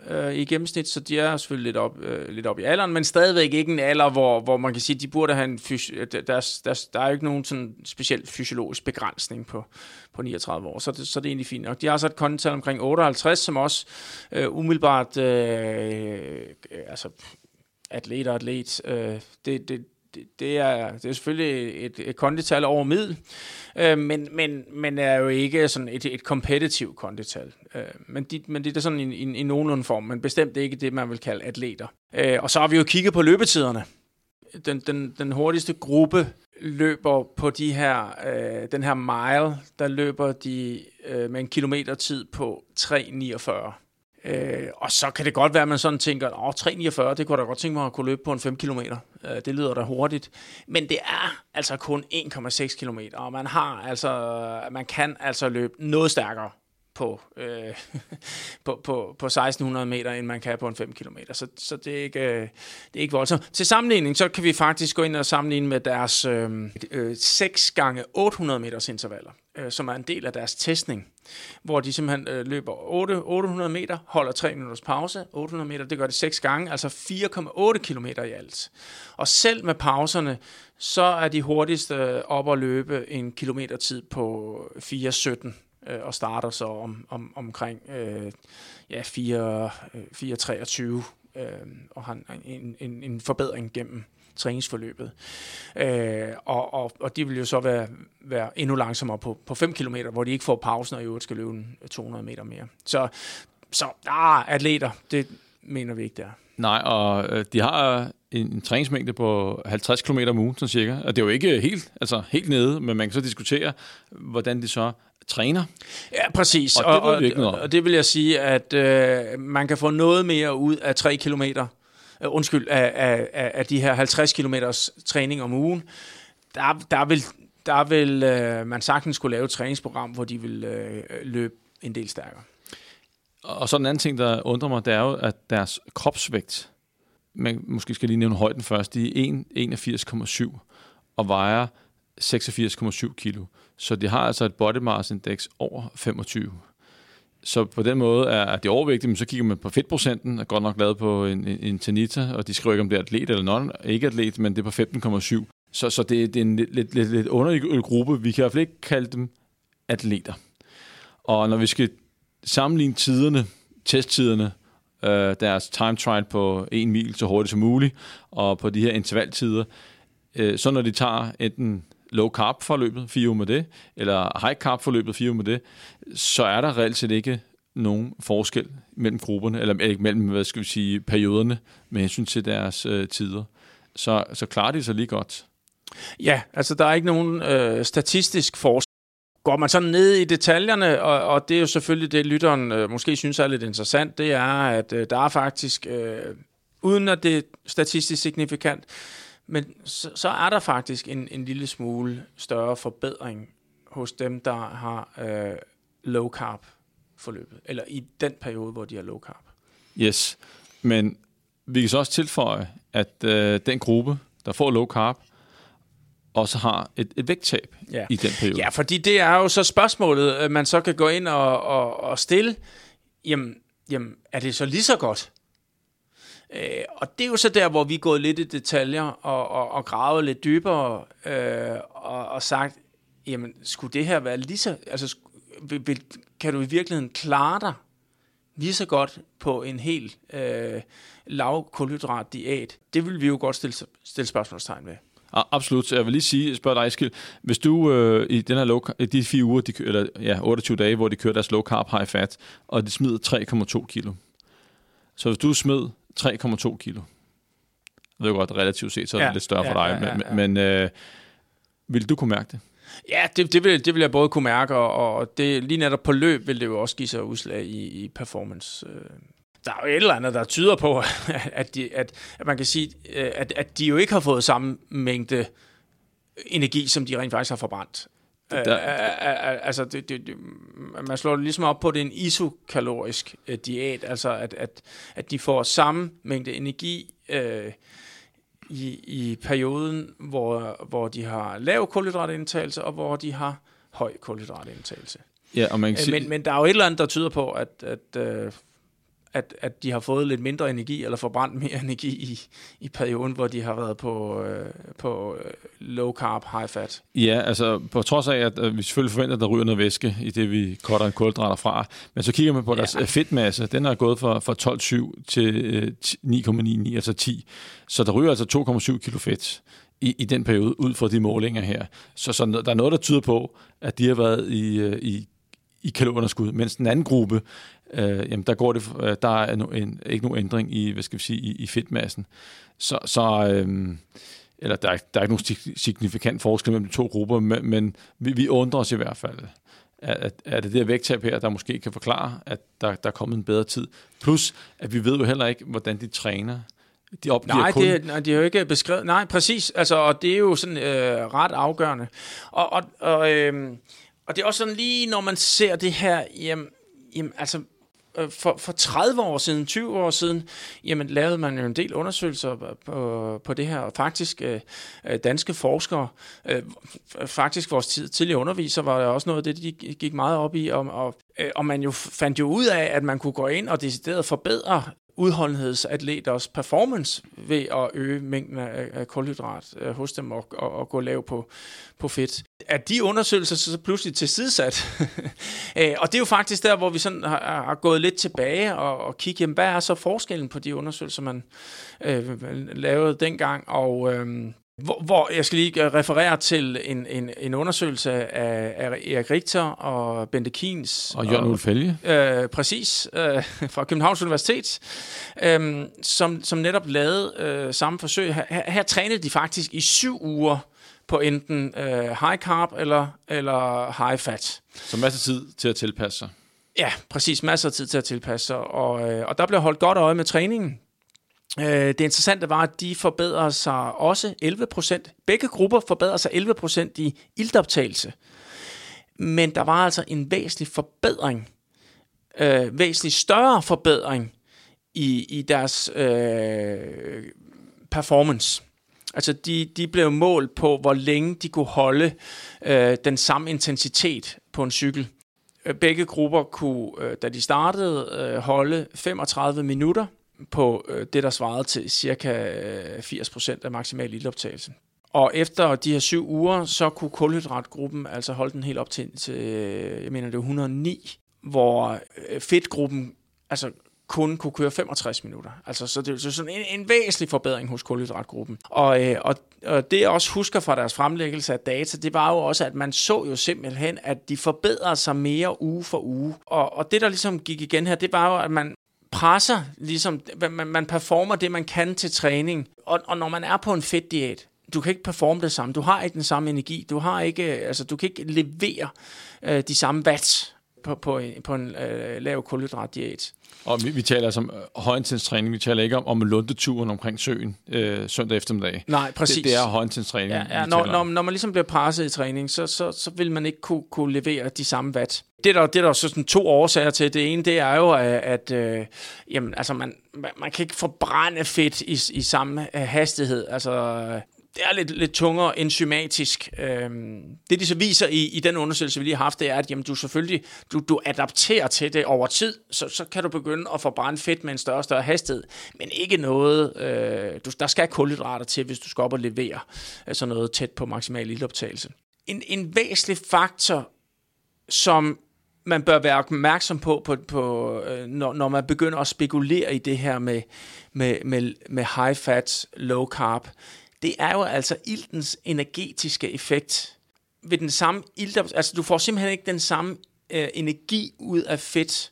Speaker 2: øh, i gennemsnit, så de er selvfølgelig lidt op, øh, lidt op i alderen, men stadigvæk ikke en alder, hvor, hvor man kan sige, at de burde have en fysi- øh, der, der, der, er jo ikke nogen sådan speciel fysiologisk begrænsning på, på 39 år, så det, så det er egentlig fint nok. De har så et kondital omkring 58, som også øh, umiddelbart, øh, øh, altså atlet og atlet, øh, det, det, det det, er, det er selvfølgelig et, et kondital over middel, øh, men, men, men er jo ikke sådan et, et kompetitivt kondital. Øh, men, de, men det er sådan i, i, i nogenlunde form, men bestemt ikke det, man vil kalde atleter. Øh, og så har vi jo kigget på løbetiderne. Den, den, den hurtigste gruppe løber på de her, øh, den her mile, der løber de øh, med en kilometertid på 3,49. Øh, og så kan det godt være, at man sådan tænker, åh, 3,49, det kunne da godt tænke mig at kunne løbe på en 5 km. Øh, det lyder da hurtigt. Men det er altså kun 1,6 km, og man har altså, man kan altså løbe noget stærkere på, øh, på, på, på 1600 meter, end man kan på en 5 km. Så, så det, er ikke, øh, det er ikke voldsomt. Til sammenligning, så kan vi faktisk gå ind og sammenligne med deres øh, øh, 6 gange 800 meters intervaller, øh, som er en del af deres testning, hvor de simpelthen øh, løber 8, 800 meter, holder 3 minutters pause, 800 meter, det gør det 6 gange, altså 4,8 km i alt. Og selv med pauserne, så er de hurtigste øh, op at løbe en kilometertid på 4,17 øh, og starter så om, om, omkring øh, ja, 4, 4.23 øh, øh, og har en, en, en forbedring gennem træningsforløbet. Øh, og, og, og de vil jo så være, være endnu langsommere på, på 5 km, hvor de ikke får pausen og i øvrigt skal løbe 200 meter mere. Så, så ah, atleter, det mener vi ikke der.
Speaker 1: Nej, og øh, de har en, en træningsmængde på 50 km om ugen, sådan cirka. Og det er jo ikke helt, altså helt nede, men man kan så diskutere, hvordan de så træner.
Speaker 2: Ja, præcis.
Speaker 1: Og det,
Speaker 2: og,
Speaker 1: og,
Speaker 2: og, og det vil jeg sige, at øh, man kan få noget mere ud af 3 km, øh, undskyld, af, af, af de her 50 km træning om ugen. Der, der vil, der vil øh, man sagtens skulle lave et træningsprogram, hvor de vil øh, løbe en del stærkere.
Speaker 1: Og så en anden ting, der undrer mig, det er jo, at deres kropsvægt, man måske skal lige nævne højden først, de er 81,7 og vejer 86,7 kilo. Så de har altså et body mass index over 25. Så på den måde er, det overvægtigt, men så kigger man på fedtprocenten, er godt nok lavet på en, en, en Tanita, og de skriver ikke, om det er atlet eller non, ikke atlet, men det er på 15,7. Så, så det, det er en lidt, lidt, lidt, lidt underlig gruppe. Vi kan i hvert fald ikke kalde dem atleter. Og når vi skal sammenligne tiderne, testtiderne, øh, deres time trial på en mil så hurtigt som muligt, og på de her intervaltider, Øh, så når de tager enten low carb forløbet, fire uger med det, eller high carb forløbet, fire uger med det, så er der reelt set ikke nogen forskel mellem grupperne, eller ikke mellem, hvad skal vi sige, perioderne med hensyn til deres øh, tider. Så, så klarer de sig lige godt.
Speaker 2: Ja, altså der er ikke nogen øh, statistisk forskel. Går man sådan ned i detaljerne, og, og det er jo selvfølgelig det, lytteren øh, måske synes er lidt interessant, det er, at øh, der er faktisk, øh, uden at det er statistisk signifikant, men så, så er der faktisk en, en lille smule større forbedring hos dem, der har øh, low carb forløbet, eller i den periode, hvor de har low carb.
Speaker 1: Yes, men vi kan så også tilføje, at øh, den gruppe, der får low carb, også har et, et vægttab ja. i den periode.
Speaker 2: Ja, fordi det er jo så spørgsmålet, man så kan gå ind og, og, og stille. Jamen, jamen, er det så lige så godt? Øh, og det er jo så der, hvor vi er gået lidt i detaljer og, og, og gravet lidt dybere øh, og, og sagt, jamen, skulle det her være lige så... Altså, vil, vil, kan du i virkeligheden klare dig lige så godt på en helt øh, lav kulhydrat diæt? Det vil vi jo godt stille, stille spørgsmålstegn ved.
Speaker 1: Absolut. Jeg vil lige sige, spørg dig, Eskild. Hvis du øh, i den her low, de fire uger, de, eller ja, 28 dage, hvor de kører deres low carb, high fat, og de smider 3,2 kilo. Så hvis du smed 3,2 kilo, jeg ved godt, relativt set, så er det ja, lidt større ja, for dig, ja, ja, ja. men, men øh, vil du kunne mærke det?
Speaker 2: Ja, det, det, vil, det vil jeg både kunne mærke, og, og det, lige netop på løb vil det jo også give sig udslag i, i performance. Øh. Der er jo et eller andet, der tyder på, at, de, at, at man kan sige, øh, at, at de jo ikke har fået samme mængde energi, som de rent faktisk har forbrændt. Der. Altså, det, det, det, man slår det ligesom op på, det er en isokalorisk uh, diæt, altså at, at, at de får samme mængde energi uh, i, i perioden, hvor, hvor de har lav kulhydratindtagelse, og hvor de har høj kulhydratindtagelse.
Speaker 1: Ja, og man kan sige...
Speaker 2: men, men der er jo et eller andet, der tyder på, at, at uh, at, at de har fået lidt mindre energi, eller forbrændt mere energi i, i perioden, hvor de har været på, øh, på øh, low carb, high fat.
Speaker 1: Ja, altså på trods af, at øh, vi selvfølgelig forventer, at der ryger noget væske i det, vi en kulhydrater fra, men så kigger man på deres ja. Øh, fedtmasse, den er gået fra, fra 12,7 til øh, 9,99, altså 10. Så der ryger altså 2,7 kilo fedt i, i den periode, ud fra de målinger her. Så, så der er noget, der tyder på, at de har været i, øh, i i kalorunderskud, mens den anden gruppe, øh, jamen der går det, øh, der er no, en, ikke nogen ændring i, hvad skal vi sige, i, i fedtmassen. Så, så øh, eller der er, der er ikke nogen signifikant forskel mellem de to grupper, men, men vi, vi undrer os i hvert fald. Er, er det det her vægttab her, der måske kan forklare, at der, der er kommet en bedre tid? Plus, at vi ved jo heller ikke, hvordan de træner.
Speaker 2: De opgiver nej, kun... det, nej, de har jo ikke beskrevet... Nej, præcis. Altså, og det er jo sådan øh, ret afgørende. Og, og, og øh, og det er også sådan lige, når man ser det her, jamen, jamen altså, øh, for, for 30 år siden, 20 år siden, jamen lavede man jo en del undersøgelser på, på det her, og faktisk øh, øh danske forskere, øh, faktisk vores tid, tidligere undervisere, var der også noget af det, de gik meget op i, og, og, øh, og man jo fandt jo ud af, at man kunne gå ind og decideret forbedre udholdenhedsatleters performance ved at øge mængden af, af kulhydrat øh, hos dem og, og, og gå lav på, på fedt. Er de undersøgelser så pludselig tilsidesat? øh, og det er jo faktisk der, hvor vi sådan har, har gået lidt tilbage og, og kigget, jamen, hvad er så forskellen på de undersøgelser, man øh, lavede dengang, og øh, hvor, hvor jeg skal lige referere til en, en, en undersøgelse af, af Erik Richter og Bente Kiens.
Speaker 1: Og Jørgen Ulfelge.
Speaker 2: Øh, præcis, øh, fra Københavns Universitet, øh, som, som netop lavede øh, samme forsøg. Her, her trænede de faktisk i syv uger på enten øh, high carb eller, eller high fat.
Speaker 1: Så masser af tid til at tilpasse sig.
Speaker 2: Ja, præcis. Masser af tid til at tilpasse sig. Og, øh, og der blev holdt godt øje med træningen. Øh, det interessante var, at de forbedrer sig også 11 procent. Begge grupper forbedrer sig 11 procent i iltoptagelse. Men der var altså en væsentlig forbedring, øh, væsentlig større forbedring i, i deres øh, performance. Altså de, de blev målt på, hvor længe de kunne holde øh, den samme intensitet på en cykel. Øh, begge grupper kunne, øh, da de startede, øh, holde 35 minutter på øh, det, der svarede til cirka øh, 80% af maksimal ildoptagelse. Og efter de her syv uger, så kunne kulhydratgruppen altså holde den helt op til, til øh, jeg mener det var 109, hvor øh, fedtgruppen altså kun kunne køre 65 minutter. Altså, så det er sådan en, en væsentlig forbedring hos kulhydratgruppen. Og, øh, og, og det jeg også husker fra deres fremlæggelse af data, det var jo også, at man så jo simpelthen, at de forbedrede sig mere uge for uge. Og, og det, der ligesom gik igen her, det var jo, at man presser, ligesom, man, man performer det, man kan til træning. Og, og når man er på en fedt diæt, du kan ikke performe det samme. Du har ikke den samme energi. Du har ikke, altså, du kan ikke levere øh, de samme watts på, på, på en øh, lav kulhydratdiæt.
Speaker 1: Og vi, vi taler altså om øh, højintenstræning, vi taler ikke om, om lundeturen omkring søen øh, søndag eftermiddag.
Speaker 2: Nej, præcis.
Speaker 1: Det, det er højintenstræning.
Speaker 2: Ja, ja, når, når, når man ligesom bliver presset i træning, så, så, så vil man ikke kunne, kunne levere de samme watt. Det er der, det er der så sådan to årsager til. Det ene, det er jo, at, øh, jamen, altså man, man, man kan ikke forbrænde fedt i, i samme øh, hastighed. Altså, det er lidt, lidt tungere enzymatisk. Øhm, det, de så viser i, i den undersøgelse, vi lige har haft, det er, at jamen, du selvfølgelig du, du adapterer til det over tid, så, så kan du begynde at forbrænde fedt med en større og større hastighed, men ikke noget, øh, du, der skal kulhydrater til, hvis du skal op og levere øh, sådan noget tæt på maksimal ildoptagelse. En, en væsentlig faktor, som man bør være opmærksom på, på, på øh, når, når man begynder at spekulere i det her med, med, med, med high fat, low carb, det er jo altså iltens energetiske effekt. Ved den samme ilt, altså du får simpelthen ikke den samme øh, energi ud af fedt,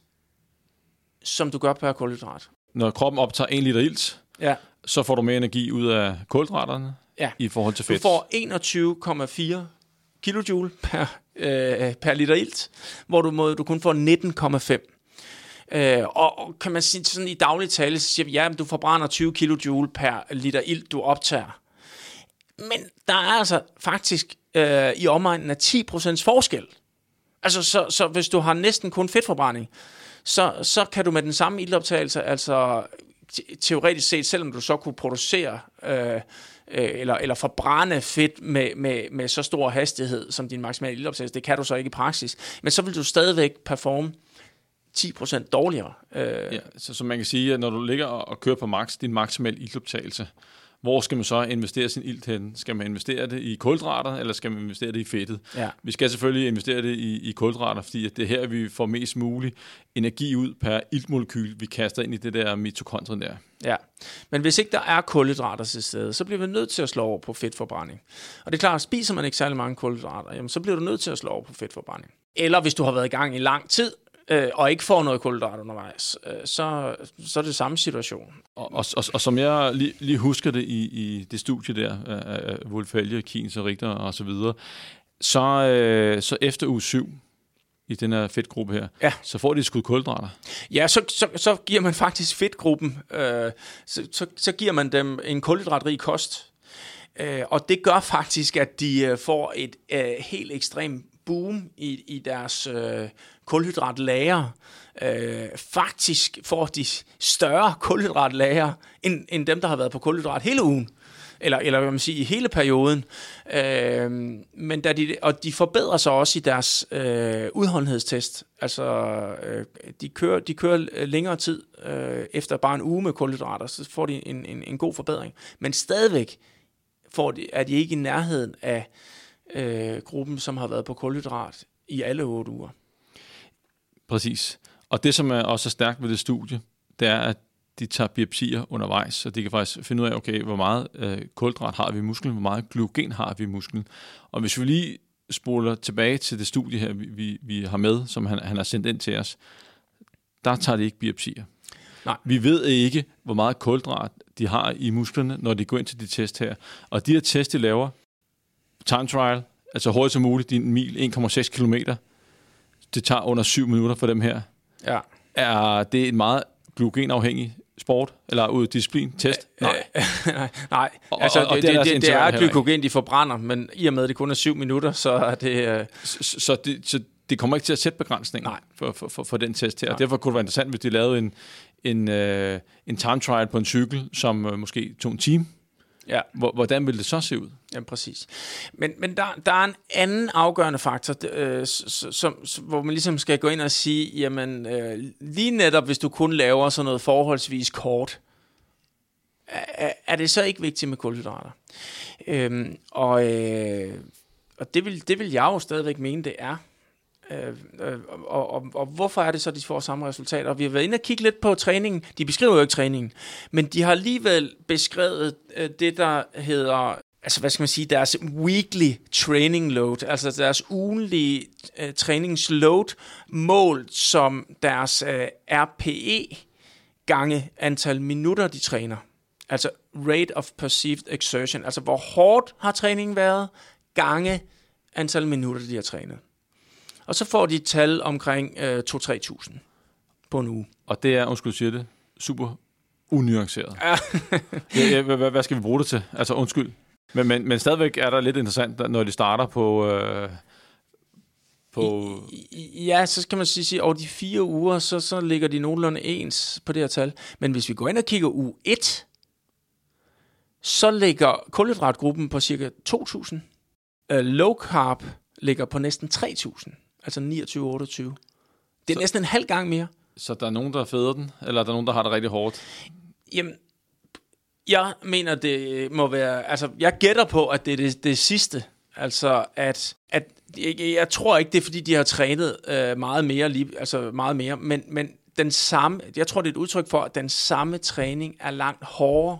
Speaker 2: som du gør per kulhydrat.
Speaker 1: Når kroppen optager 1 liter ilt, ja. så får du mere energi ud af kulhydraterne ja. i forhold til fedt.
Speaker 2: Du får 21,4 kilojoule per, øh, per liter ilt, hvor du, må, du kun får 19,5 Øh, og, kan man sige sådan i daglig tale, så siger vi, ja, du forbrænder 20 kJ per liter ilt, du optager. Men der er altså faktisk øh, i omegnen af 10% forskel. Altså, så, så hvis du har næsten kun fedtforbrænding, så, så kan du med den samme ildoptagelse, altså teoretisk set, selvom du så kunne producere øh, øh, eller, eller forbrænde fedt med, med, med så stor hastighed som din maksimale ildoptagelse, det kan du så ikke i praksis, men så vil du stadigvæk performe 10% dårligere.
Speaker 1: Øh. Ja, så, så man kan sige, at når du ligger og, og kører på max, din maksimale ildoptagelse, hvor skal man så investere sin ilt hen? Skal man investere det i kulhydrater, eller skal man investere det i fedtet? Ja. Vi skal selvfølgelig investere det i, i kulhydrater, fordi det er her, vi får mest mulig energi ud per iltmolekyl, vi kaster ind i det der mitokondrien der.
Speaker 2: Ja, men hvis ikke der er kulhydrater til stede, så bliver vi nødt til at slå over på fedtforbrænding. Og det er klart, spiser man ikke særlig mange kulhydrater, jamen, så bliver du nødt til at slå over på fedtforbrænding. Eller hvis du har været i gang i lang tid, øh, og ikke får noget kulhydrat undervejs, øh, så, så er det samme situation.
Speaker 1: Og, og, og, og som jeg lige, lige husker det i, i det studie der, af Wolfelje, Keynes og Richter og så videre, så, øh, så efter uge 7, i den her fedtgruppe her, ja. så får de skud kulhydrater.
Speaker 2: Ja, så, så, så giver man faktisk fedtgruppen, øh, så, så, så giver man dem en kulhydratrig kost. Øh, og det gør faktisk, at de øh, får et øh, helt ekstremt boom i, i deres øh, kulhydratlager. Øh, faktisk får de større kulhydratlager end, end dem, der har været på kulhydrat hele ugen. Eller, eller hvad man siger, i hele perioden. Øh, men da de, og de forbedrer sig også i deres øh, udholdenhedstest. Altså, øh, de, kører, de kører længere tid øh, efter bare en uge med kulhydrater, så får de en, en, en god forbedring. Men stadigvæk får de, er de ikke i nærheden af øh, gruppen, som har været på kulhydrat i alle otte uger.
Speaker 1: Præcis. Og det, som er også stærkt ved det studie, det er, at de tager biopsier undervejs, så de kan faktisk finde ud af, okay, hvor meget øh, kulhydrat har vi i musklen, hvor meget glykogen har vi i musklen. Og hvis vi lige spoler tilbage til det studie her, vi, vi, vi har med, som han, han har sendt ind til os, der tager de ikke biopsier. Nej. Vi ved ikke, hvor meget kulhydrat de har i musklerne, når de går ind til de test her. Og de her test, de laver, time trial, altså hurtigt som muligt, din mil 1,6 km, det tager under 7 minutter for dem her. Ja. Er det en meget glukogenafhængig sport, eller ud disciplin, test?
Speaker 2: Nej. nej, nej. altså, og, og det, det, det, det er glykogen, de forbrænder, men i og med, at det kun er 7 minutter, så er det... Uh...
Speaker 1: Så, så, det, så det kommer ikke til at sætte begrænsninger nej. For, for, for, for den test her. Nej. Derfor kunne det være interessant, hvis de lavede en, en, uh, en time trial på en cykel, som uh, måske tog en time, Ja. Hvordan vil det så se ud?
Speaker 2: Ja, præcis. Men, men der, der er en anden afgørende faktor, øh, som, som, hvor man ligesom skal gå ind og sige, jamen øh, lige netop, hvis du kun laver sådan noget forholdsvis kort, er, er det så ikke vigtigt med kulhydrater? Øhm, og øh, og det, vil, det vil jeg jo stadigvæk mene, det er. Øh, øh, og, og, og hvorfor er det så, at de får samme resultater? Og vi har været inde og kigge lidt på træningen. De beskriver jo ikke træningen, men de har alligevel beskrevet øh, det, der hedder altså hvad skal man sige, deres weekly training load, altså deres ugenlige øh, træningsload, målt som deres øh, RPE gange antal minutter, de træner. Altså rate of perceived exertion, altså hvor hårdt har træningen været, gange antal minutter, de har trænet. Og så får de et tal omkring øh, 2-3.000 på en uge.
Speaker 1: Og det er, undskyld, siger det, super unuanceret. Ja. ja, ja hvad, hvad skal vi bruge det til? Altså, undskyld. Men, men, men stadigvæk er der lidt interessant, når de starter på... Øh,
Speaker 2: på... I, ja, så kan man sige, at over de fire uger, så, så ligger de nogenlunde ens på det her tal. Men hvis vi går ind og kigger uge 1, så ligger kulhydratgruppen på cirka 2.000. Uh, øh, low carb ligger på næsten 3.000 altså 29-28. Det er så, næsten en halv gang mere.
Speaker 1: Så der er nogen, der føder den, eller er der nogen, der har det rigtig hårdt?
Speaker 2: Jamen, jeg mener, det må være... Altså, jeg gætter på, at det er det, det sidste. Altså, at, at jeg, jeg tror ikke, det er, fordi de har trænet øh, meget mere, lige, altså meget mere, men, men den samme, jeg tror, det er et udtryk for, at den samme træning er langt hårdere,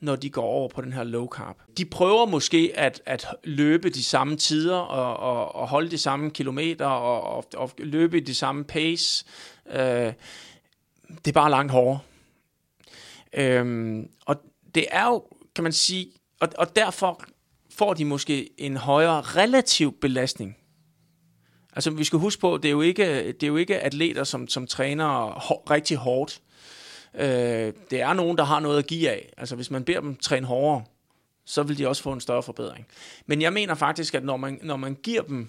Speaker 2: når de går over på den her low carb. De prøver måske at, at løbe de samme tider og, og, og holde de samme kilometer og, og, og løbe i de samme pace. Øh, det er bare langt hårdere. Øh, og det er jo, kan man sige, og, og derfor får de måske en højere relativ belastning. Altså vi skal huske på, det er jo ikke, det er jo ikke atleter, som, som træner hår, rigtig hårdt. Øh, det er nogen, der har noget at give af. Altså hvis man beder dem træne hårdere, så vil de også få en større forbedring. Men jeg mener faktisk, at når man, når man giver dem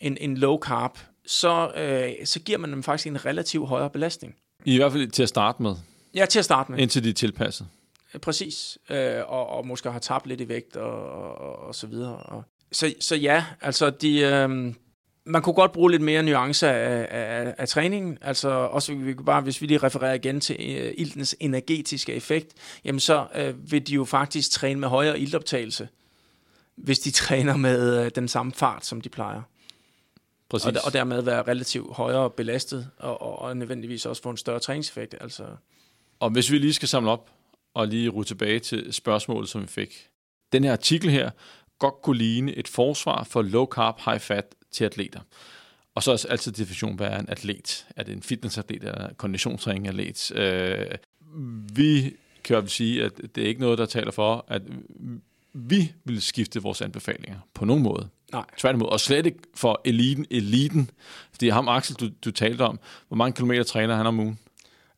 Speaker 2: en, en low carb, så, øh, så giver man dem faktisk en relativt højere belastning.
Speaker 1: I hvert fald til at starte med.
Speaker 2: Ja, til at starte med.
Speaker 1: Indtil de er tilpasset.
Speaker 2: Præcis. Øh, og, og måske har tabt lidt i vægt og, og, og så videre. Og, så, så ja, altså de... Øh, man kunne godt bruge lidt mere nuancer af, af, af træningen. Altså også vi bare, hvis vi lige refererer igen til uh, iltens energetiske effekt, jamen så uh, vil de jo faktisk træne med højere iltoptagelse, hvis de træner med uh, den samme fart, som de plejer. Præcis. Og, og dermed være relativt højere belastet, og, og, og nødvendigvis også få en større træningseffekt. Altså.
Speaker 1: Og hvis vi lige skal samle op, og lige rulle tilbage til spørgsmålet, som vi fik. Den her artikel her godt kunne ligne et forsvar for low carb, high fat til atleter. Og så er altid definition, hvad er en atlet? Er det en fitnessatlet eller en konditionstræning atlet? Øh, vi kan jo sige, at det er ikke noget, der taler for, at vi vil skifte vores anbefalinger på nogen måde.
Speaker 2: Nej.
Speaker 1: Tværtimod, og slet ikke for eliten, eliten. Fordi ham Axel, du, du talte om, hvor mange kilometer træner han om ugen?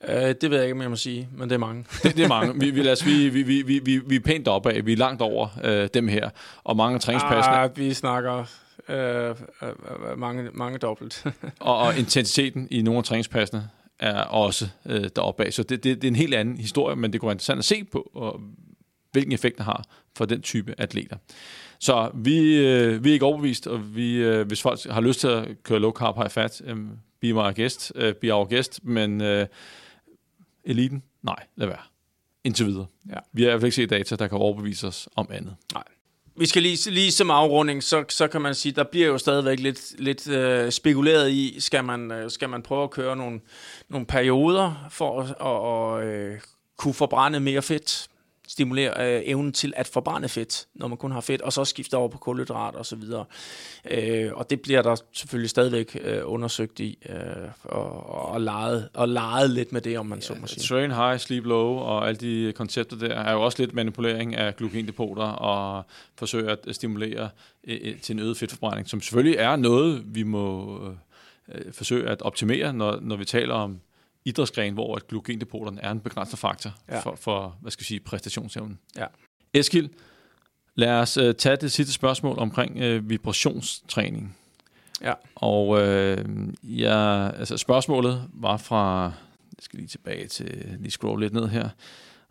Speaker 2: Uh, det ved jeg ikke, om jeg må sige, men det er mange.
Speaker 1: det, det er mange. Vi, vi, altså, vi, vi, vi, vi, vi er pænt oppe af. Vi er langt over uh, dem her. Og mange træningspassene.
Speaker 2: Ah, vi snakker øh, øh, mange, mange dobbelt.
Speaker 1: og, og intensiteten i nogle af træningspassene er også øh, deroppe af. Så det, det, det er en helt anden historie, men det kunne være interessant at se på, og, hvilken effekt det har for den type atleter. Så vi, øh, vi er ikke overbevist, og vi, øh, hvis folk har lyst til at køre low carb, high fat, øh, be my guest, øh, be our guest, men øh, eliten, nej, lad være. Indtil videre. Ja. Vi har i hvert fald ikke set data, der kan overbevise os om andet.
Speaker 2: Nej vi skal lige, lige som afrunding, så, så kan man sige, der bliver jo stadigvæk lidt, lidt øh, spekuleret i, skal man, øh, skal man prøve at køre nogle, nogle perioder for at og, og, øh, kunne forbrænde mere fedt, stimulere øh, evnen til at forbrænde fedt, når man kun har fedt, og så skifte over på kulhydrat og så videre. Øh, og det bliver der selvfølgelig stadigvæk øh, undersøgt i, øh, og, og, leget, og leget lidt med det, om man ja, så må sige.
Speaker 1: Train high, sleep low, og alle de koncepter der, er jo også lidt manipulering af glukogendepoter, og forsøge at stimulere øh, øh, til en øget fedtforbrænding, som selvfølgelig er noget, vi må øh, forsøge at optimere, når, når vi taler om idrætsgren, hvor at glukogendepoterne er en begrænsende faktor ja. for, for, hvad skal jeg sige, præstationsevnen.
Speaker 2: Ja.
Speaker 1: Eskild, lad os uh, tage det sidste spørgsmål omkring uh, vibrationstræning.
Speaker 2: Ja.
Speaker 1: Og uh, ja, altså spørgsmålet var fra, jeg skal lige tilbage til, lige scroll lidt ned her,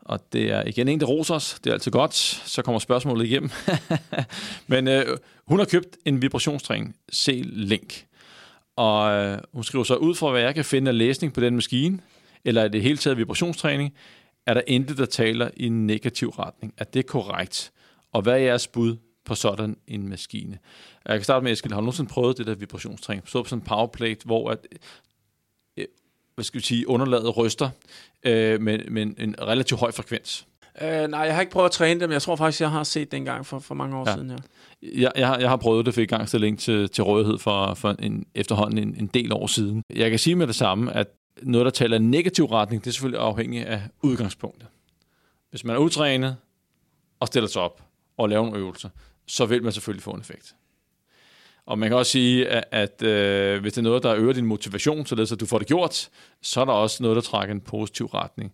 Speaker 1: og det er igen en, der roser os. Det er altid godt. Så kommer spørgsmålet igennem. Men uh, hun har købt en vibrationstræning. Se link. Og øh, hun skriver så, ud fra hvad jeg kan finde af læsning på den maskine, eller er det hele taget vibrationstræning, er der intet, der taler i en negativ retning. Er det korrekt? Og hvad er jeres bud på sådan en maskine. Jeg kan starte med, Eskild, har du nogensinde prøvet det der vibrationstræning? Så på sådan en powerplate, hvor at, øh, hvad skal vi sige, underlaget ryster øh, med, med en, relativt høj frekvens.
Speaker 2: Uh, nej, jeg har ikke prøvet at træne det, men jeg tror faktisk, jeg har set det engang for, for mange år ja. siden. Ja.
Speaker 1: Jeg, jeg, har, jeg har prøvet det, for i gang til, til rådighed for, for en, efterhånden en, en del år siden. Jeg kan sige med det samme, at noget, der taler i negativ retning, det er selvfølgelig afhængigt af udgangspunktet. Hvis man er utrænet og stiller sig op og laver nogle øvelser, så vil man selvfølgelig få en effekt. Og man kan også sige, at, at øh, hvis det er noget, der øger din motivation, så du får det gjort, så er der også noget, der trækker en positiv retning.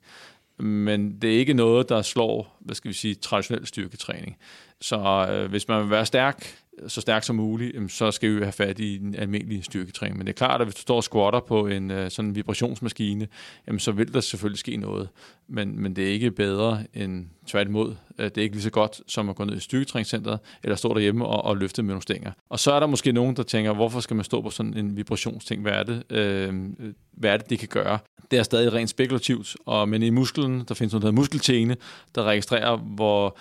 Speaker 1: Men det er ikke noget, der slår, hvad skal vi sige, traditionel styrketræning. Så øh, hvis man vil være stærk, så stærk som muligt, så skal vi have fat i en almindelig styrketræning. Men det er klart, at hvis du står og squatter på en øh, sådan en vibrationsmaskine, jamen, så vil der selvfølgelig ske noget. Men, men det er ikke bedre end tværtimod. Det er ikke lige så godt som at gå ned i styrketræningscenteret, eller stå derhjemme og, og løfte med nogle stænger. Og så er der måske nogen, der tænker, hvorfor skal man stå på sådan en vibrationsting? Hvad er det, øh, hvad er det, det kan gøre? Det er stadig rent spekulativt, og, men i musklen, der findes noget, der hedder muskeltene, der registrerer, hvor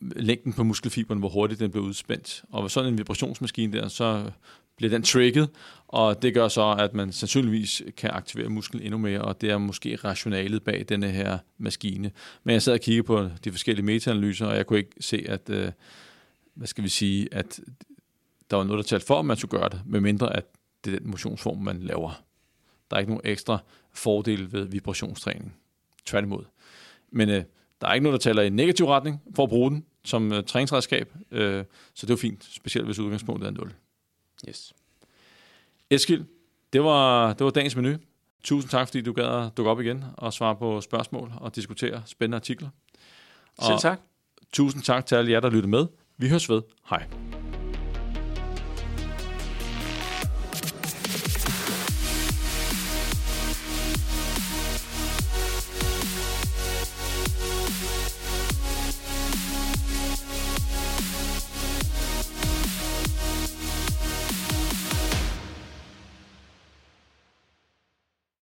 Speaker 1: længden på muskelfiberen, hvor hurtigt den bliver udspændt. Og ved sådan en vibrationsmaskine der, så bliver den trigget, og det gør så, at man sandsynligvis kan aktivere musklen endnu mere, og det er måske rationalet bag denne her maskine. Men jeg sad og kiggede på de forskellige metaanalyser, og jeg kunne ikke se, at, øh, hvad skal vi sige, at der var noget, der talte for, at man skulle gøre det, medmindre at det er den motionsform, man laver. Der er ikke nogen ekstra fordel ved vibrationstræning. Tværtimod. Men øh, der er ikke noget, der taler i negativ retning for at bruge den som uh, træningsredskab, uh, så det var fint, specielt hvis udgangspunktet er 0.
Speaker 2: Yes.
Speaker 1: Eskild, det var, det var dagens menu. Tusind tak, fordi du gad at dukke op igen og svare på spørgsmål og diskutere spændende artikler.
Speaker 2: Selv tak.
Speaker 1: tusind tak til alle jer, der lyttede med. Vi høres ved. Hej.